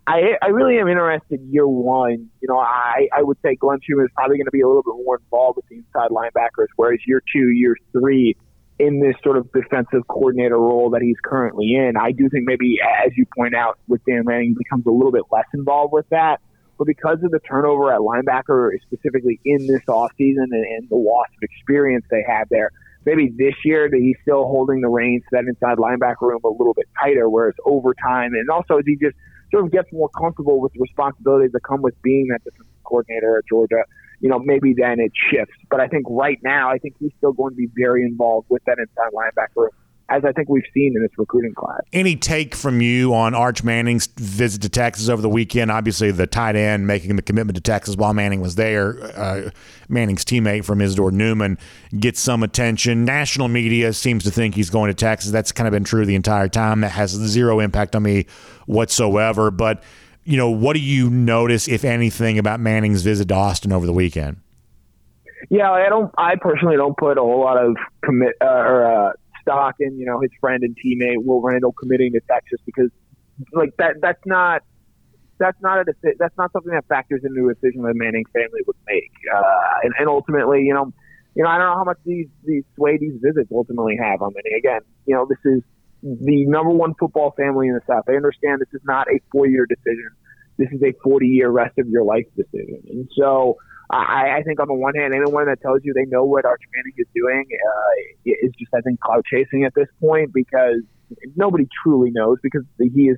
Speaker 5: I, I really am interested year one. You know, I, I would say Glenn Schumann is probably going to be a little bit more involved with the inside linebackers, whereas year two, year three, in this sort of defensive coordinator role that he's currently in, I do think maybe, as you point out, with Dan Lanning, becomes a little bit less involved with that. But because of the turnover at linebacker, specifically in this offseason and, and the loss of experience they have there, maybe this year that he's still holding the reins to that inside linebacker room a little bit tighter, whereas over time, and also as he just – sort of gets more comfortable with the responsibilities that come with being that defensive coordinator at Georgia, you know, maybe then it shifts. But I think right now, I think he's still going to be very involved with that inside linebacker as I think we've seen in this recruiting class.
Speaker 3: Any take from you on Arch Manning's visit to Texas over the weekend? Obviously, the tight end making the commitment to Texas while Manning was there. Uh, Manning's teammate from Isidore Newman gets some attention. National media seems to think he's going to Texas. That's kind of been true the entire time. That has zero impact on me whatsoever. But, you know, what do you notice, if anything, about Manning's visit to Austin over the weekend?
Speaker 5: Yeah, I don't. I personally don't put a whole lot of commit uh, or uh, stock in you know his friend and teammate Will Randall committing to Texas because like that that's not that's not a deci- that's not something that factors into a decision the Manning family would make. Uh, and, and ultimately, you know, you know, I don't know how much these these sway these visits ultimately have on many. Again, you know, this is the number one football family in the South. I understand this is not a four year decision. This is a 40 year rest of your life decision. And so I, I think on the one hand, anyone that tells you they know what Arch Manning is doing uh, is just, I think, cloud chasing at this point because nobody truly knows because he is,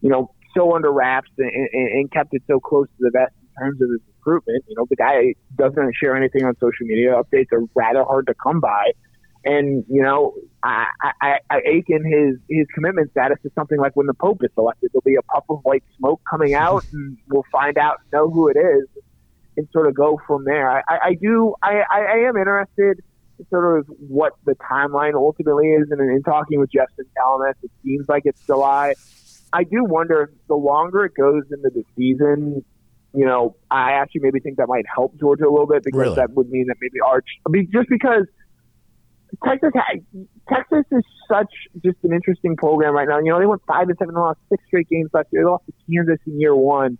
Speaker 5: you know, so under wraps and, and, and kept it so close to the vest in terms of his recruitment. You know, the guy doesn't share anything on social media. Updates are rather hard to come by. And you know, I, I, I ache in his his commitment status to something like when the Pope is selected, there'll be a puff of white smoke coming out, and we'll find out, know who it is, and sort of go from there. I, I, do. I, I am interested in sort of what the timeline ultimately is, and in, in talking with Justin Talamas, it seems like it's July. I do wonder the longer it goes into the season, you know, I actually maybe think that might help Georgia a little bit because
Speaker 3: really?
Speaker 5: that would mean that maybe Arch, I mean, just because Texas, Texas is such just an interesting program right now. You know, they went five and seven, they lost six straight games last year. They lost to Kansas in year one.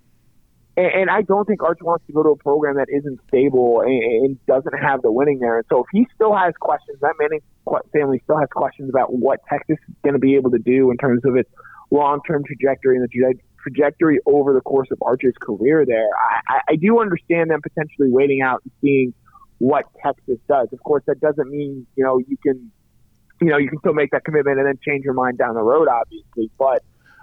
Speaker 5: And, and I don't think Arch wants to go to a program that isn't stable and, and doesn't have the winning there. And so if he still has questions, that Manning family still has questions about what Texas is going to be able to do in terms of its long-term trajectory and the trajectory over the course of Arch's career there. I, I do understand them potentially waiting out and seeing what Texas does. Of course, that doesn't mean, you know, you can, you know, you can still make that commitment and then change your mind down the road, obviously. But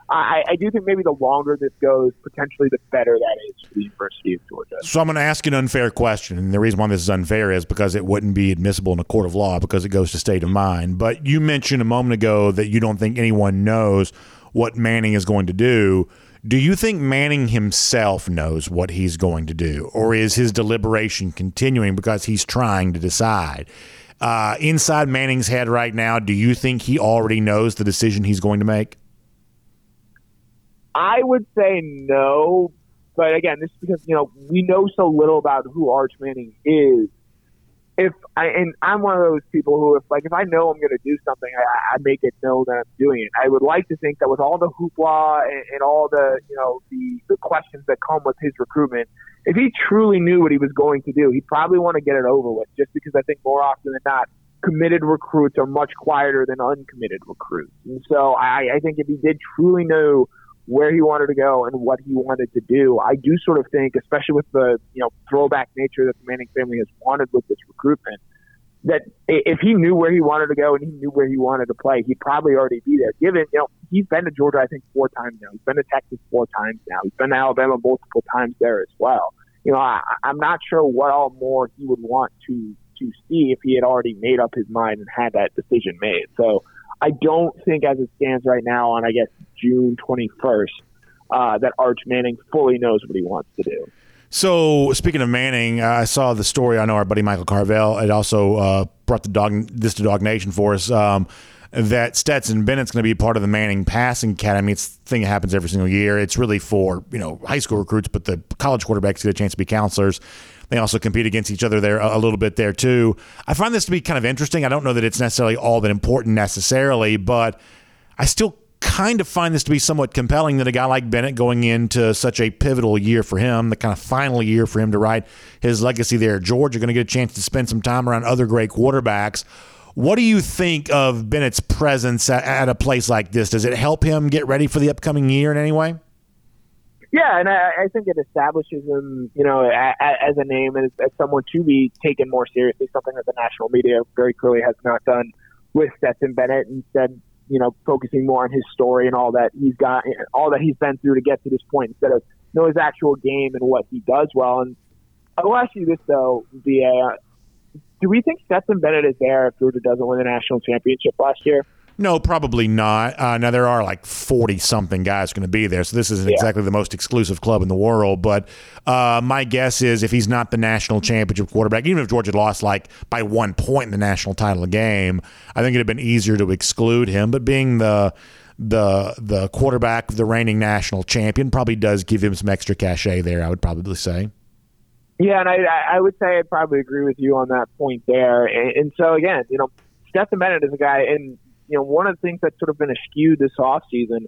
Speaker 5: I, I, do think maybe the longer this goes, potentially the better that is for the University of Georgia.
Speaker 3: So I'm going to ask an unfair question, and the reason why this is unfair is because it wouldn't be admissible in a court of law because it goes to state of mind. But you mentioned a moment ago that you don't think anyone knows what Manning is going to do. Do you think Manning himself knows what he's going to do, or is his deliberation continuing because he's trying to decide? Uh, inside Manning's head right now, do you think he already knows the decision he's going to make?
Speaker 5: I would say no, but again, this is because you know we know so little about who Arch Manning is. If I and I'm one of those people who, if like if I know I'm going to do something, I, I make it known that I'm doing it. I would like to think that with all the hoopla and, and all the you know the the questions that come with his recruitment, if he truly knew what he was going to do, he'd probably want to get it over with. Just because I think more often than not, committed recruits are much quieter than uncommitted recruits. And so I, I think if he did truly know where he wanted to go and what he wanted to do. I do sort of think, especially with the you know throwback nature that the Manning family has wanted with this recruitment, that if he knew where he wanted to go and he knew where he wanted to play, he'd probably already be there. Given you know he's been to Georgia, I think four times now. He's been to Texas four times now. He's been to Alabama multiple times there as well. You know, I, I'm not sure what all more he would want to to see if he had already made up his mind and had that decision made. So I don't think, as it stands right now, on I guess June 21st, uh, that Arch Manning fully knows what he wants to do.
Speaker 3: So speaking of Manning, I saw the story. I know our buddy Michael Carvell had also uh, brought the dog this to DawgNation for us. Um, that Stetson Bennett's going to be part of the Manning Passing Academy. It's a thing that happens every single year. It's really for you know high school recruits, but the college quarterbacks get a chance to be counselors. They also compete against each other there a, little bit there too. I find this to be kind of interesting. I don't know that it's necessarily all that important necessarily, but I still kind of find this to be somewhat compelling that a guy like Bennett going into such a pivotal year for him, the kind of final year for him to write his legacy there at Georgia, going to get a chance to spend some time around other great quarterbacks. What do you think of Bennett's presence at, at a place like this? Does it help him get ready for the upcoming year in any way?
Speaker 5: Yeah, and I, I think it establishes him, you know, a, a, as a name as, as someone to be taken more seriously. Something that the national media very clearly has not done with Stetson Bennett. Instead, you know, focusing more on his story and all that he's got, all that he's been through to get to this point, instead of you know his actual game and what he does well. And I will ask you this though, the do we think Stetson Bennett is there if Georgia doesn't win the national championship last year?
Speaker 3: No, probably not. Uh, now there are like forty something guys going to be there, so this isn't yeah. exactly the most exclusive club in the world. But uh, my guess is if he's not the national championship quarterback, even if Georgia lost like by one point in the national title game, I think it'd have been easier to exclude him. But being the the the quarterback of the reigning national champion probably does give him some extra cachet there. I would probably say.
Speaker 5: Yeah, and I I would say I'd probably agree with you on that point there. And, and so again, you know, Stetson Bennett is a guy, and you know, one of the things that's sort of been askew this offseason,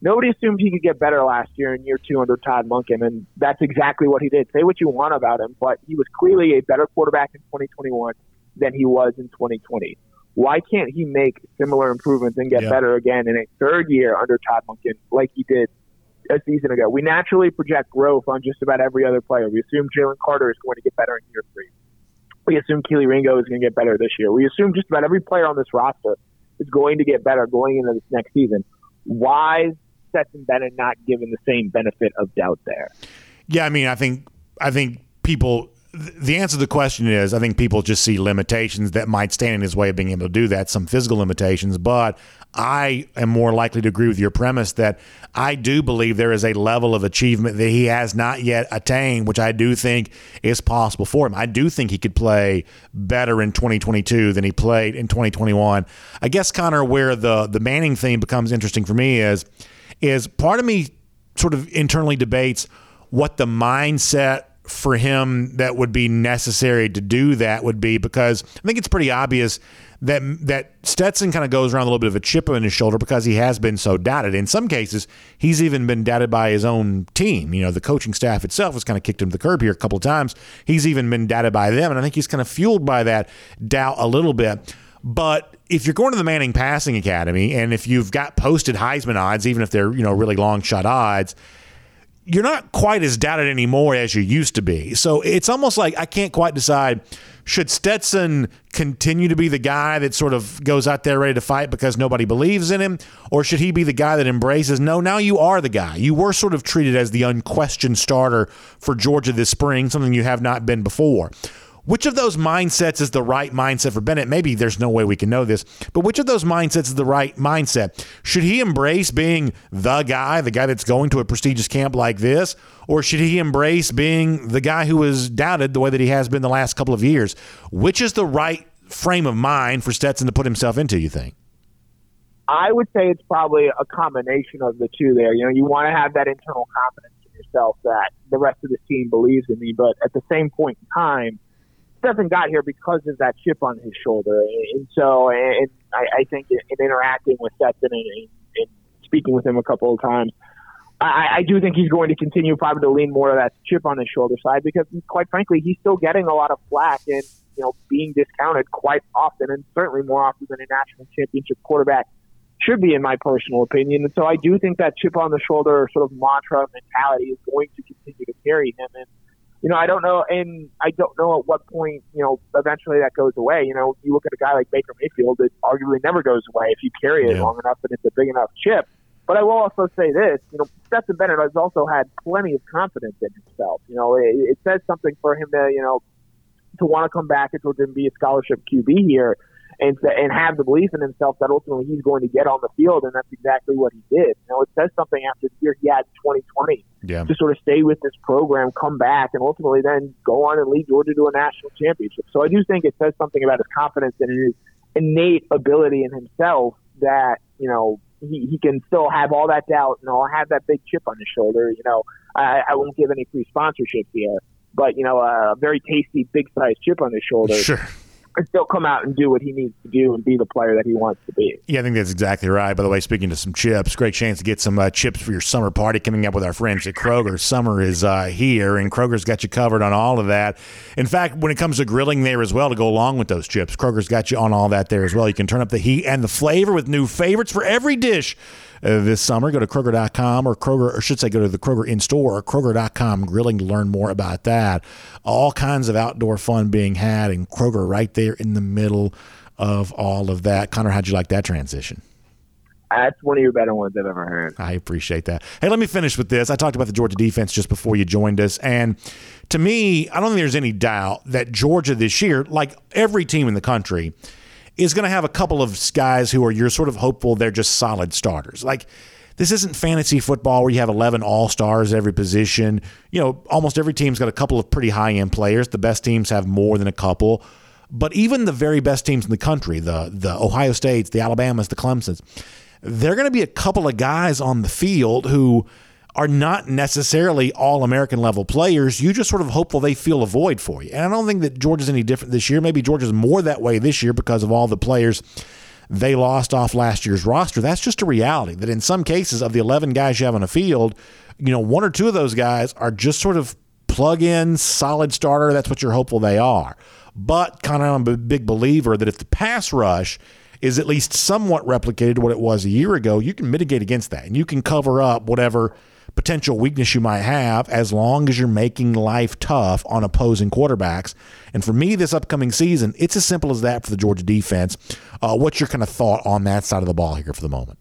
Speaker 5: nobody assumed he could get better last year in year two under Todd Monken, and that's exactly what he did. Say what you want about him, but he was clearly a better quarterback in 2021 than he was in 2020. Why can't he make similar improvements and get yeah. better again in a third year under Todd Monken like he did a season ago? We naturally project growth on just about every other player. We assume Jalen Carter is going to get better in year three. We assume Kelee Ringo is going to get better this year. We assume just about every player on this roster is going to get better going into this next season. Why is Stetson Bennett not given the same benefit of doubt there?
Speaker 3: Yeah, I mean, I think I think people the answer to the question is I think people just see limitations that might stand in his way of being able to do that, some physical limitations. But I am more likely to agree with your premise that I do believe there is a level of achievement that he has not yet attained, which I do think is possible for him. I do think he could play better in 2022 than he played in 2021. I guess, Connor, where the, the Manning thing becomes interesting for me is, is part of me sort of internally debates what the mindset for him that would be necessary to do that would be because I think it's pretty obvious that that Stetson kind of goes around a little bit of a chip on his shoulder because he has been so doubted. In some cases, he's even been doubted by his own team. You know, the coaching staff itself has kind of kicked him to the curb here a couple of times. He's even been doubted by them, and I think he's kind of fueled by that doubt a little bit. But if you're going to the Manning Passing Academy, and if you've got posted Heisman odds, even if they're you know really long shot odds you're not quite as doubted anymore as you used to be. So it's almost like I can't quite decide should Stetson continue to be the guy that sort of goes out there ready to fight because nobody believes in him? Or should he be the guy that embraces, no, now you are the guy. You were sort of treated as the unquestioned starter for Georgia this spring, something you have not been before. Which of those mindsets is the right mindset for Bennett? Maybe there's no way we can know this, but which of those mindsets is the right mindset? Should he embrace being the guy, the guy that's going to a prestigious camp like this? Or should he embrace being the guy who was doubted the way that he has been the last couple of years? Which is the right frame of mind for Stetson to put himself into, you think?
Speaker 5: I would say it's probably a combination of the two there. You know, you want to have that internal confidence in yourself that the rest of the team believes in me, but at the same point in time, Stetson got here because of that chip on his shoulder. And so, and I, I think in, interacting with Stetson and, and speaking with him a couple of times, I, I do think he's going to continue probably to lean more of that chip on his shoulder side because, quite frankly, he's still getting a lot of flack and you know being discounted quite often, and certainly more often than a national championship quarterback should be, in my personal opinion. And so I do think that chip on the shoulder sort of mantra mentality is going to continue to carry him. And you know, I don't know, and I don't know at what point you know eventually that goes away. You know, you look at a guy like Baker Mayfield, it arguably never goes away if you carry it yeah. long enough and it's a big enough chip. But I will also say this, you know, Stetson Bennett has also had plenty of confidence in himself. You know, it, it says something for him to, you know, to want to come back and to be a scholarship QB here and and have the belief in himself that ultimately he's going to get on the field, and that's exactly what he did. You know, it says something after the year he had in 2020 yeah. to sort of stay with this program, come back, and ultimately then go on and lead Georgia to a national championship. So I do think it says something about his confidence and his innate ability in himself that you know he, he can still have all that doubt and I'll have that big chip on his shoulder. You know, I, I won't give any free sponsorship here, but you know, a very tasty, big sized chip on his shoulder.
Speaker 3: Sure
Speaker 5: and still come out and do what he needs to do and be the player that he wants to be.
Speaker 3: Yeah, I think that's exactly right. By the way, speaking to some chips, great chance to get some uh, chips for your summer party coming up with our friends at Kroger. Summer is uh, here, and Kroger's got you covered on all of that. In fact, when it comes to grilling there as well to go along with those chips, Kroger's got you on all that there as well. You can turn up the heat and the flavor with new favorites for every dish uh, this summer. Go to Kroger.com or Kroger, or should say, go to the Kroger in store or Kroger.com grilling to learn more about that. All kinds of outdoor fun being had, and Kroger right there in the middle of all of that. Connor, how'd you like that transition?
Speaker 5: That's one of your better ones I've ever heard.
Speaker 3: I appreciate that. Hey, let me finish with this. I talked about the Georgia defense just before you joined us. And to me, I don't think there's any doubt that Georgia this year, like every team in the country, is going to have a couple of guys who are you're sort of hopeful they're just solid starters. Like this isn't fantasy football where you have 11 all-stars every position. You know, almost every team's got a couple of pretty high-end players. The best teams have more than a couple. But even the very best teams in the country, the the Ohio States, the Alabamas, the Clemsons, they're going to be a couple of guys on the field who are not necessarily all American level players. You just sort of hopeful they feel a void for you. And I don't think that Georgia's any different this year. Maybe Georgia's more that way this year because of all the players they lost off last year's roster. That's just a reality that in some cases of the 11 guys you have on a field, you know, one or two of those guys are just sort of plug in, solid starter. That's what you're hopeful they are. But kind of I'm a big believer that if the pass rush is at least somewhat replicated to what it was a year ago, you can mitigate against that and you can cover up whatever – potential weakness you might have as long as you're making life tough on opposing quarterbacks. And for me, this upcoming season, it's as simple as that for the Georgia defense. Uh, what's your kind of thought on that side of the ball here for the moment?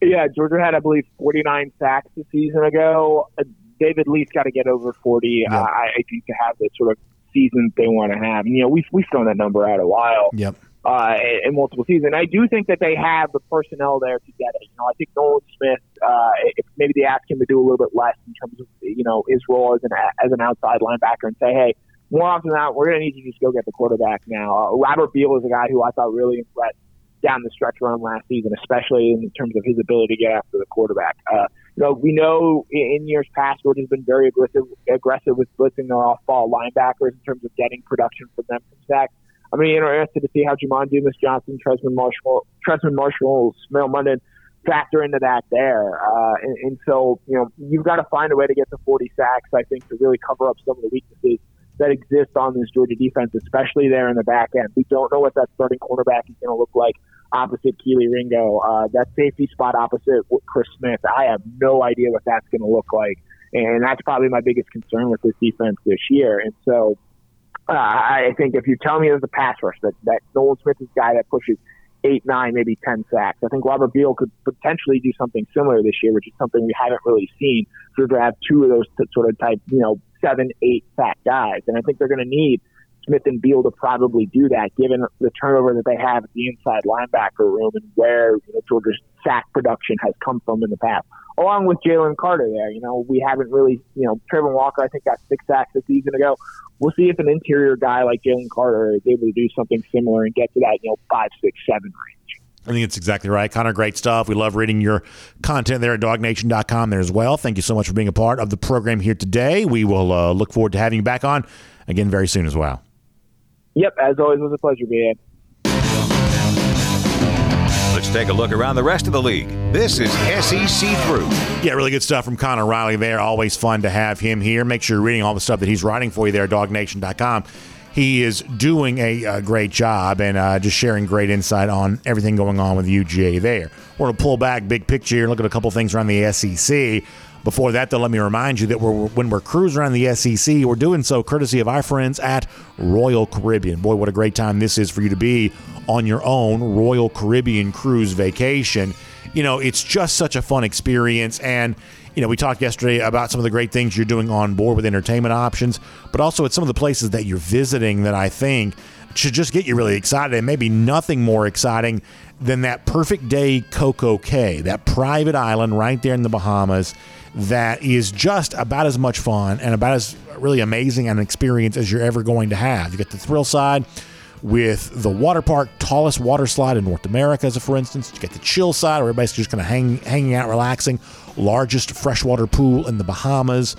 Speaker 5: Yeah, Georgia had, I believe, 49 sacks a season ago. Uh, they've at least got to get over 40, uh, I, I think, to have the sort of season they want to have. And, you know, we've, we've thrown that number out a while.
Speaker 3: Yep
Speaker 5: uh, in multiple seasons. I do think that they have the personnel there to get it. You know, I think Nolan Smith, uh, if maybe they ask him to do a little bit less in terms of you know his role as an as an outside linebacker and say, hey, more often than not, we're going to need you to just go get the quarterback now. Uh, Robert Beal is a guy who I thought really impressed down the stretch run last season, especially in terms of his ability to get after the quarterback. Uh, you know, we know in years past, Georgia's been very aggressive, aggressive with blitzing their off-ball linebackers in terms of getting production from them from sacks. I'm really interested to see how Jamon Dumas Johnson, Trezmen Marshall, Trezmen Marshall, Smael Mondon factor into that there. Uh, and, and so, you know, you've got to find a way to get to 40 sacks, I think, to really cover up some of the weaknesses that exist on this Georgia defense, especially there in the back end. We don't know what that starting cornerback is going to look like opposite Kelee Ringo. Uh, that safety spot opposite Chris Smith, I have no idea what that's going to look like. And that's probably my biggest concern with this defense this year. And so, uh, I think if you tell me there's a pass rush that that Nolan Smith is a guy that pushes eight, nine, maybe ten sacks. I think Robert Beal could potentially do something similar this year, which is something we haven't really seen. So to have two of those t- sort of type, you know, seven, eight sack guys, and I think they're going to need Smith and Beal to probably do that, given the turnover that they have at the inside linebacker room and where you know, Georgia's sack production has come from in the past. Along with Jalen Carter there, you know, we haven't really, you know, Travon Walker, I think, got six sacks a season ago we'll see if an interior guy like Jalen Carter is able to do something similar and get to that, you know, five, six, seven range.
Speaker 3: I think it's exactly right. Connor, great stuff. We love reading your content there at dawgnation.com there as well. Thank you so much for being a part of the program here today. We will uh, look forward to having you back on again very soon as well.
Speaker 5: Yep, as always, was a pleasure, man.
Speaker 2: Let's take a look around the rest of the league. This is SEC Through.
Speaker 3: Yeah, really good stuff from Connor Riley there. Always fun to have him here. Make sure you're reading all the stuff that he's writing for you there at dawgnation.com he is doing a, a great job and uh, just sharing great insight on everything going on with UGA there. We're going to pull back big picture here and look at a couple things around the SEC. Before that, though, let me remind you that we're, when we're cruising around the SEC, we're doing so courtesy of our friends at Royal Caribbean. Boy, what a great time this is for you to be on your own Royal Caribbean cruise vacation. You know, it's just such a fun experience. And you know, we talked yesterday about some of the great things you're doing on board with entertainment options, but also at some of the places that you're visiting that I think should just get you really excited. And maybe nothing more exciting than that perfect day Coco Cay, that private island right there in the Bahamas that is just about as much fun and about as really amazing an experience as you're ever going to have. You get the thrill side with the water park, tallest water slide in North America, as a for instance. You get the chill side where everybody's just kind of hang, hanging out, relaxing largest freshwater pool in the Bahamas.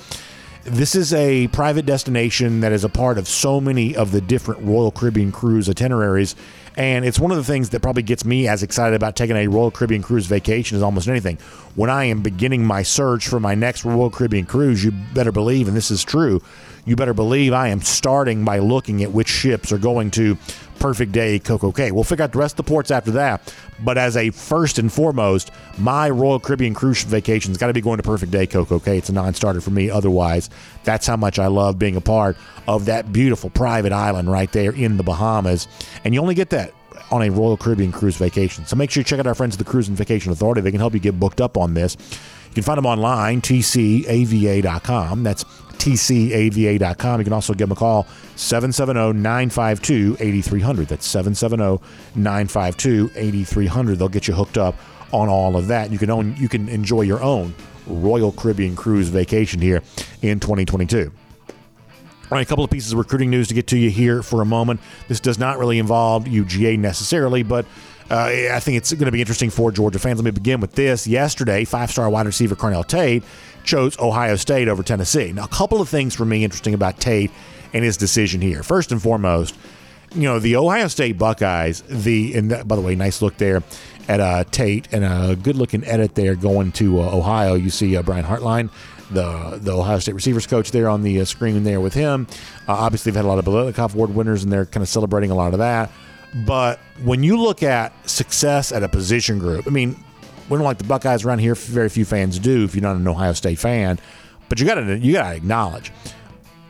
Speaker 3: This is a private destination that is a part of so many of the different Royal Caribbean cruise itineraries. And it's one of the things that probably gets me as excited about taking a Royal Caribbean cruise vacation as almost anything. When I am beginning my search for my next Royal Caribbean cruise, you better believe, and this is true, you better believe I am starting by looking at which ships are going to Perfect Day Coco Cay. We'll figure out the rest of the ports after that. But as a first and foremost, my Royal Caribbean cruise vacation's got to be going to Perfect Day Coco Cay. It's a non-starter for me. Otherwise, that's how much I love being a part of that beautiful private island right there in the Bahamas. And you only get that on a Royal Caribbean cruise vacation. So make sure you check out our friends at the Cruise and Vacation Authority. They can help you get booked up on this. You can find them online, tcava.com. That's tcava.com. You can also give them a call, 770 952 8300. That's 770 952 8300. They'll get you hooked up on all of that. You can own, you can enjoy your own Royal Caribbean cruise vacation here in 2022. All right, a couple of pieces of recruiting news to get to you here for a moment. This does not really involve UGA necessarily, but uh, I think it's going to be interesting for Georgia fans. Let me begin with this. Yesterday, five star wide receiver Carnell Tate chose Ohio State over Tennessee. Now, a couple of things for me interesting about Tate and his decision here. First and foremost, you know, the Ohio State Buckeyes, the, and by the way, nice look there at uh, Tate and a good looking edit there going to uh, Ohio. You see uh, Brian Hartline, the the Ohio State receivers coach there on the uh, screen there with him. Uh, obviously, they've had a lot of Biletnikoff Award winners and they're kind of celebrating a lot of that. But when you look at success at a position group, I mean, we don't like the Buckeyes around here. Very few fans do. If you're not an Ohio State fan, but you got to you got to acknowledge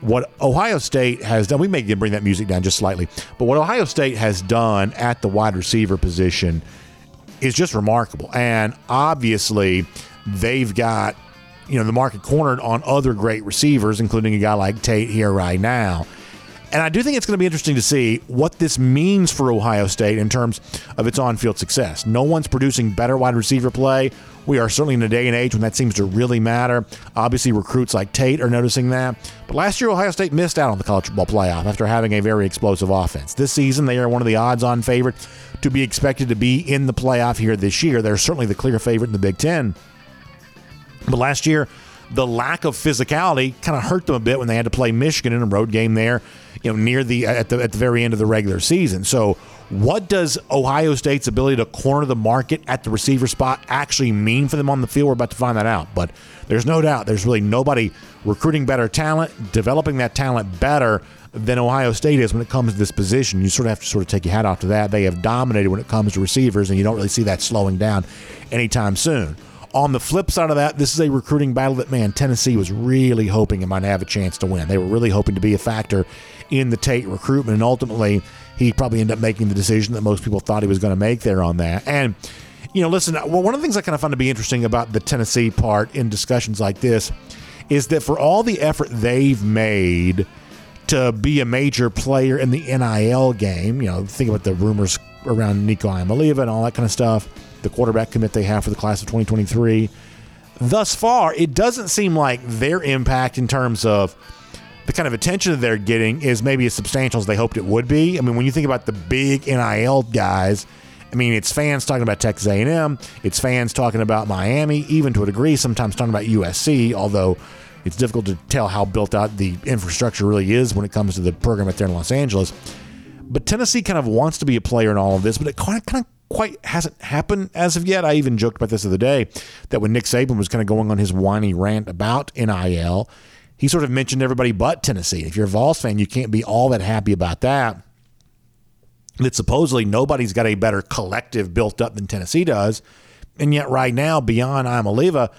Speaker 3: what Ohio State has done. We may bring that music down just slightly, but what Ohio State has done at the wide receiver position is just remarkable. And obviously, they've got you know the market cornered on other great receivers, including a guy like Tate here right now. And I do think it's going to be interesting to see what this means for Ohio State in terms of its on field success. No one's producing better wide receiver play. We are certainly in a day and age when that seems to really matter. Obviously, recruits like Tate are noticing that. But last year, Ohio State missed out on the college football playoff after having a very explosive offense. This season, they are one of the odds on favorite to be expected to be in the playoff here this year. They're certainly the clear favorite in the Big Ten. But last year, the lack of physicality kind of hurt them a bit when they had to play Michigan in a road game there, you know, near the at the at the very end of the regular season. So, what does Ohio State's ability to corner the market at the receiver spot actually mean for them on the field? We're about to find that out. But there's no doubt there's really nobody recruiting better talent, developing that talent better than Ohio State is when it comes to this position. You sort of have to sort of take your hat off to that. They have dominated when it comes to receivers, and you don't really see that slowing down anytime soon. On the flip side of that, this is a recruiting battle that, man, Tennessee was really hoping it might have a chance to win. They were really hoping to be a factor in the Tate recruitment, and ultimately, he probably ended up making the decision that most people thought he was going to make there on that. And, you know, listen, well, one of the things I kind of find to be interesting about the Tennessee part in discussions like this is that for all the effort they've made to be a major player in the NIL game, you know, think about the rumors around Nico Iamaleava and all that kind of stuff the quarterback commit they have for the class of 2023. Thus far, it doesn't seem like their impact in terms of the kind of attention that they're getting is maybe as substantial as they hoped it would be. I mean, when you think about the big NIL guys, I mean, it's fans talking about Texas A&M, it's fans talking about Miami, even to a degree, sometimes talking about USC. Although it's difficult to tell how built out the infrastructure really is when it comes to the program out there in Los Angeles. But Tennessee kind of wants to be a player in all of this, but it kind of, kind of quite hasn't happened as of yet. I even joked about this the other day that when Nick Saban was kind of going on his whiny rant about NIL, he sort of mentioned everybody but Tennessee. If you're a Vols fan, you can't be all that happy about that. That supposedly nobody's got a better collective built up than Tennessee does. And yet, right now, beyond Iamaleava,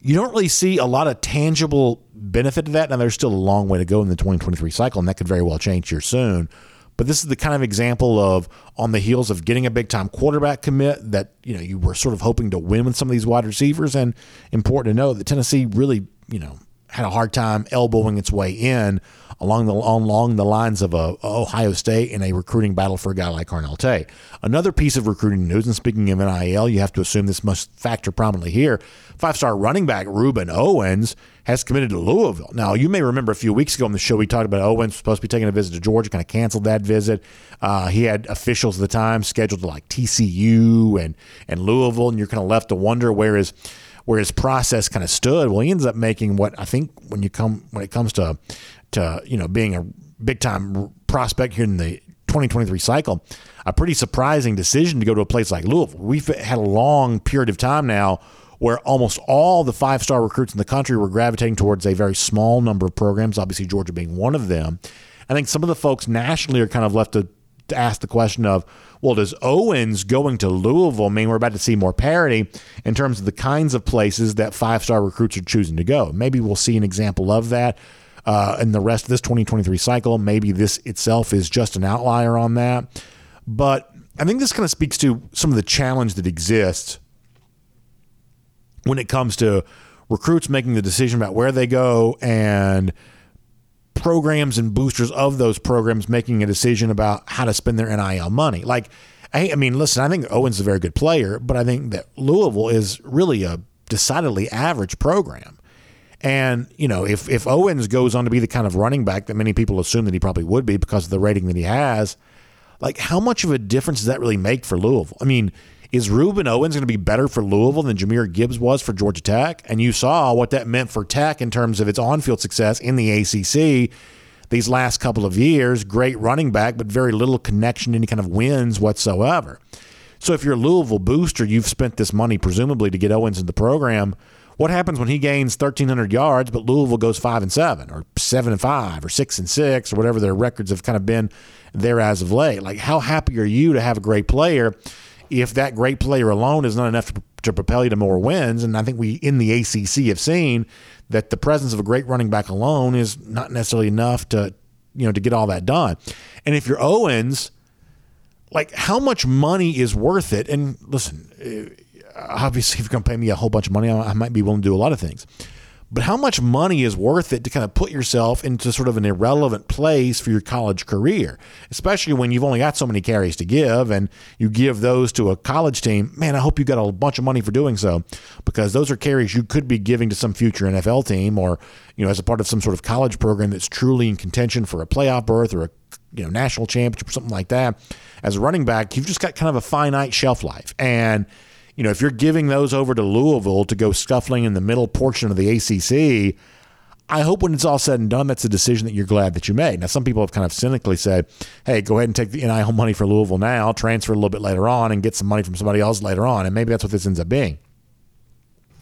Speaker 3: you don't really see a lot of tangible benefit to that. Now, there's still a long way to go in the 2023 cycle, and that could very well change here soon. But this is the kind of example of on the heels of getting a big time quarterback commit that you know you were sort of hoping to win with some of these wide receivers, and important to know that Tennessee really you know had a hard time elbowing its way in along the along the lines of a, Ohio State in a recruiting battle for a guy like Carnell Tate. Another piece of recruiting news, and speaking of NIL, you have to assume this must factor prominently here. Five-star running back Rueben Owens has committed to Louisville. Now, you may remember a few weeks ago on the show we talked about Owens supposed to be taking a visit to Georgia, kind of canceled that visit. Uh, he had officials at the time scheduled to like TCU and and Louisville, and you're kind of left to wonder where his where his process kind of stood. Well, he ends up making what I think when you come when it comes to to you know being a big time prospect here in the 2023 cycle, a pretty surprising decision to go to a place like Louisville. We've had a long period of time now where almost all the five star recruits in the country were gravitating towards a very small number of programs, obviously, Georgia being one of them. I think some of the folks nationally are kind of left to, to ask the question of, well, does Owens going to Louisville mean we're about to see more parity in terms of the kinds of places that five star recruits are choosing to go? Maybe we'll see an example of that uh, in the rest of this 2023 cycle. Maybe this itself is just an outlier on that. But I think this kind of speaks to some of the challenge that exists when it comes to recruits making the decision about where they go and programs and boosters of those programs making a decision about how to spend their NIL money. Like, I, I mean, listen, I think Owens is a very good player, but I think that Louisville is really a decidedly average program. And, you know, if, if Owens goes on to be the kind of running back that many people assume that he probably would be because of the rating that he has, like how much of a difference does that really make for Louisville? I mean, is Rueben Owens going to be better for Louisville than Jahmyr Gibbs was for Georgia Tech? And you saw what that meant for Tech in terms of its on field success in the ACC these last couple of years. Great running back, but very little connection any kind of wins whatsoever. So if you're a Louisville booster, you've spent this money presumably to get Owens in the program. What happens when he gains 1,300 yards, but Louisville goes five and seven, or seven and five, or six and six, or whatever their records have kind of been there as of late? Like, how happy are you to have a great player if that great player alone is not enough to, to propel you to more wins? And I think we in the ACC have seen that the presence of a great running back alone is not necessarily enough to you know to get all that done. And if you're Owens, like how much money is worth it? And listen eh, obviously, if you're going to pay me a whole bunch of money, I might be willing to do a lot of things. But how much money is worth it to kind of put yourself into sort of an irrelevant place for your college career, especially when you've only got so many carries to give and you give those to a college team? Man, I hope you got a bunch of money for doing so because those are carries you could be giving to some future NFL team or, you know, as a part of some sort of college program that's truly in contention for a playoff berth or a you know national championship or something like that. As a running back, you've just got kind of a finite shelf life and you know, if you're giving those over to Louisville to go scuffling in the middle portion of the ACC, I hope when it's all said and done, that's a decision that you're glad that you made. Now, some people have kind of cynically said, hey, go ahead and take the NIL money for Louisville now, transfer a little bit later on, and get some money from somebody else later on. And maybe that's what this ends up being.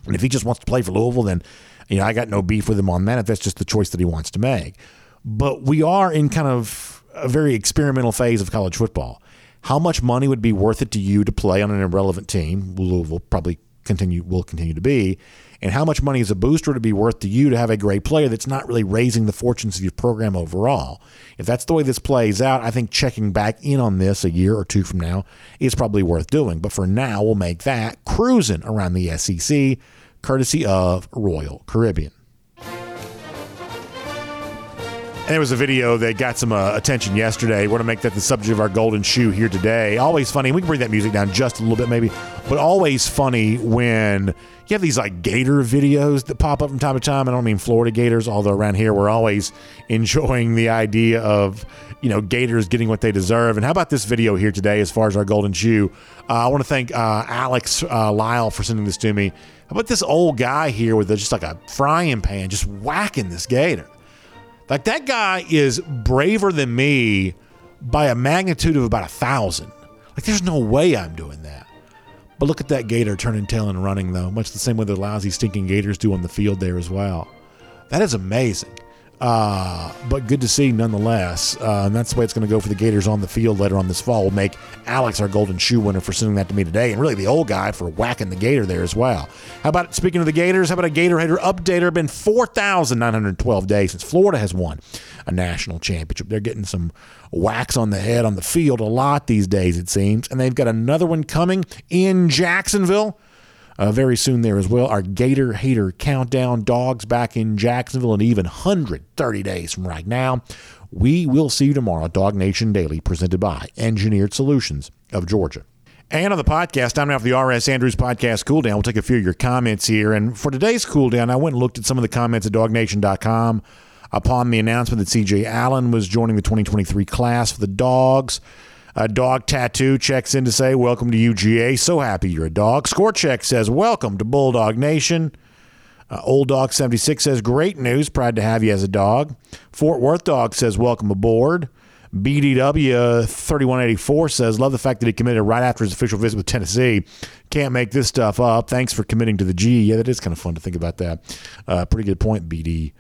Speaker 3: And if he just wants to play for Louisville, then, you know, I got no beef with him on that if that's just the choice that he wants to make. But we are in kind of a very experimental phase of college football how much money would be worth it to you to play on an irrelevant team? Louisville probably continue will continue to be, and how much money is a booster to be worth to you to have a great player that's not really raising the fortunes of your program overall? If that's the way this plays out, I think checking back in on this a year or two from now is probably worth doing. But for now, we'll make that cruising around the SEC, courtesy of Royal Caribbean. And there was a video that got some uh, attention yesterday. We're going to make that the subject of our golden shoe here today. Always funny. We can bring that music down just a little bit, maybe, but always funny when you have these like gator videos that pop up from time to time. I don't mean Florida gators, although around here we're always enjoying the idea of you know gators getting what they deserve. And how about this video here today? As far as our golden shoe, uh, I want to thank uh, Alex uh, Lyle for sending this to me. How about this old guy here with a, just like a frying pan, just whacking this gator? Like that guy is braver than me by a magnitude of about a thousand. Like there's no way I'm doing that. But look at that gator turning tail and running though, much the same way the lousy stinking gators do on the field there as well. That is amazing. Uh, but good to see nonetheless. Uh, and that's the way it's going to go for the Gators on the field later on this fall. We'll make Alex our golden shoe winner for sending that to me today, and really the old guy for whacking the Gator there as well. How about speaking of the Gators? How about a Gator Hater update? It's been 4,912 days since Florida has won a national championship. They're getting some whacks on the head on the field a lot these days, it seems. And they've got another one coming in Jacksonville uh, very soon there as well. Our Gator Hater Countdown dogs back in Jacksonville in even 130 days from right now. We will see you tomorrow, DawgNation Daily, presented by Engineered Solutions of Georgia. And on the podcast, I'm now for the RS Andrews podcast cool down. We'll take a few of your comments here. And for today's cool down, I went and looked at some of the comments at dawgnation.com upon the announcement that CJ Allen was joining the 2023 class for the dogs. A dog tattoo checks in to say, Welcome to UGA. So happy you're a dog. Score check says, Welcome to Bulldog Nation. Uh, Old Dog 76 says, Great news. Proud to have you as a dog. Fort Worth Dog says, Welcome aboard. BDW 3184 says, Love the fact that he committed right after his official visit with Tennessee. Can't make this stuff up. Thanks for committing to the G. Yeah, that is kind of fun to think about that. Uh, pretty good point, BD.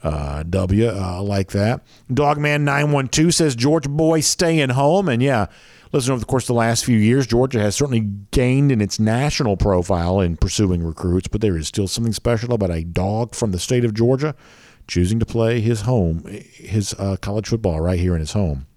Speaker 3: Uh, w, uh, like that. Dogman912 says, Georgia boy staying home. And yeah, listen, over the course of the last few years, Georgia has certainly gained in its national profile in pursuing recruits, but there is still something special about a dog from the state of Georgia choosing to play his home, his uh, college football right here in his home.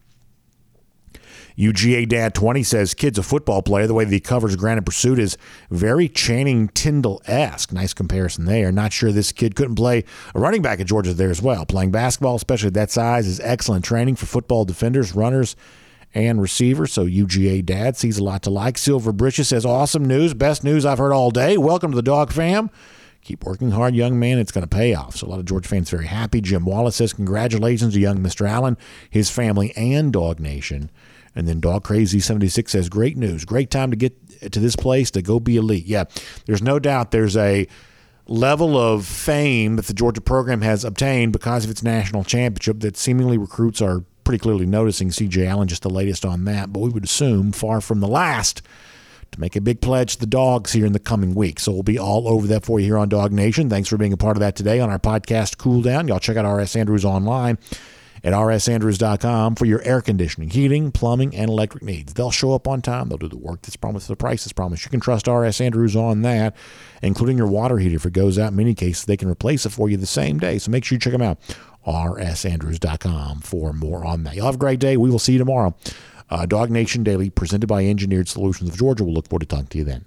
Speaker 3: UGA Dad 20 says, Kid's a football player. The way that he covers Granite Pursuit is very Channing Tindall esque. Nice comparison there. Not sure this kid couldn't play a running back at Georgia there as well. Playing basketball, especially at that size, is excellent training for football defenders, runners, and receivers. So UGA Dad sees a lot to like. Silver Britches says, Awesome news. Best news I've heard all day. Welcome to the dog fam. Keep working hard, young man. It's going to pay off. So a lot of Georgia fans very happy. Jim Wallace says, Congratulations to young Mr. Allen, his family, and DawgNation. And then Dog Crazy 76 says, Great news. Great time to get to this place to go be elite. Yeah, there's no doubt there's a level of fame that the Georgia program has obtained because of its national championship that seemingly recruits are pretty clearly noticing. CJ Allen, just the latest on that. But we would assume far from the last to make a big pledge to the dogs here in the coming weeks. So we'll be all over that for you here on DawgNation. Thanks for being a part of that today on our podcast Cool Down. Y'all check out RS Andrews online at rsandrews.com for your air conditioning, heating, plumbing, and electric needs. They'll show up on time. They'll do the work that's promised, the price is promised. You can trust RS Andrews on that, including your water heater. If it goes out, in many cases, they can replace it for you the same day. So make sure you check them out. rsandrews.com for more on that. Y'all have a great day. We will see you tomorrow. Uh, DawgNation Daily, presented by Engineered Solutions of Georgia. We'll look forward to talking to you then.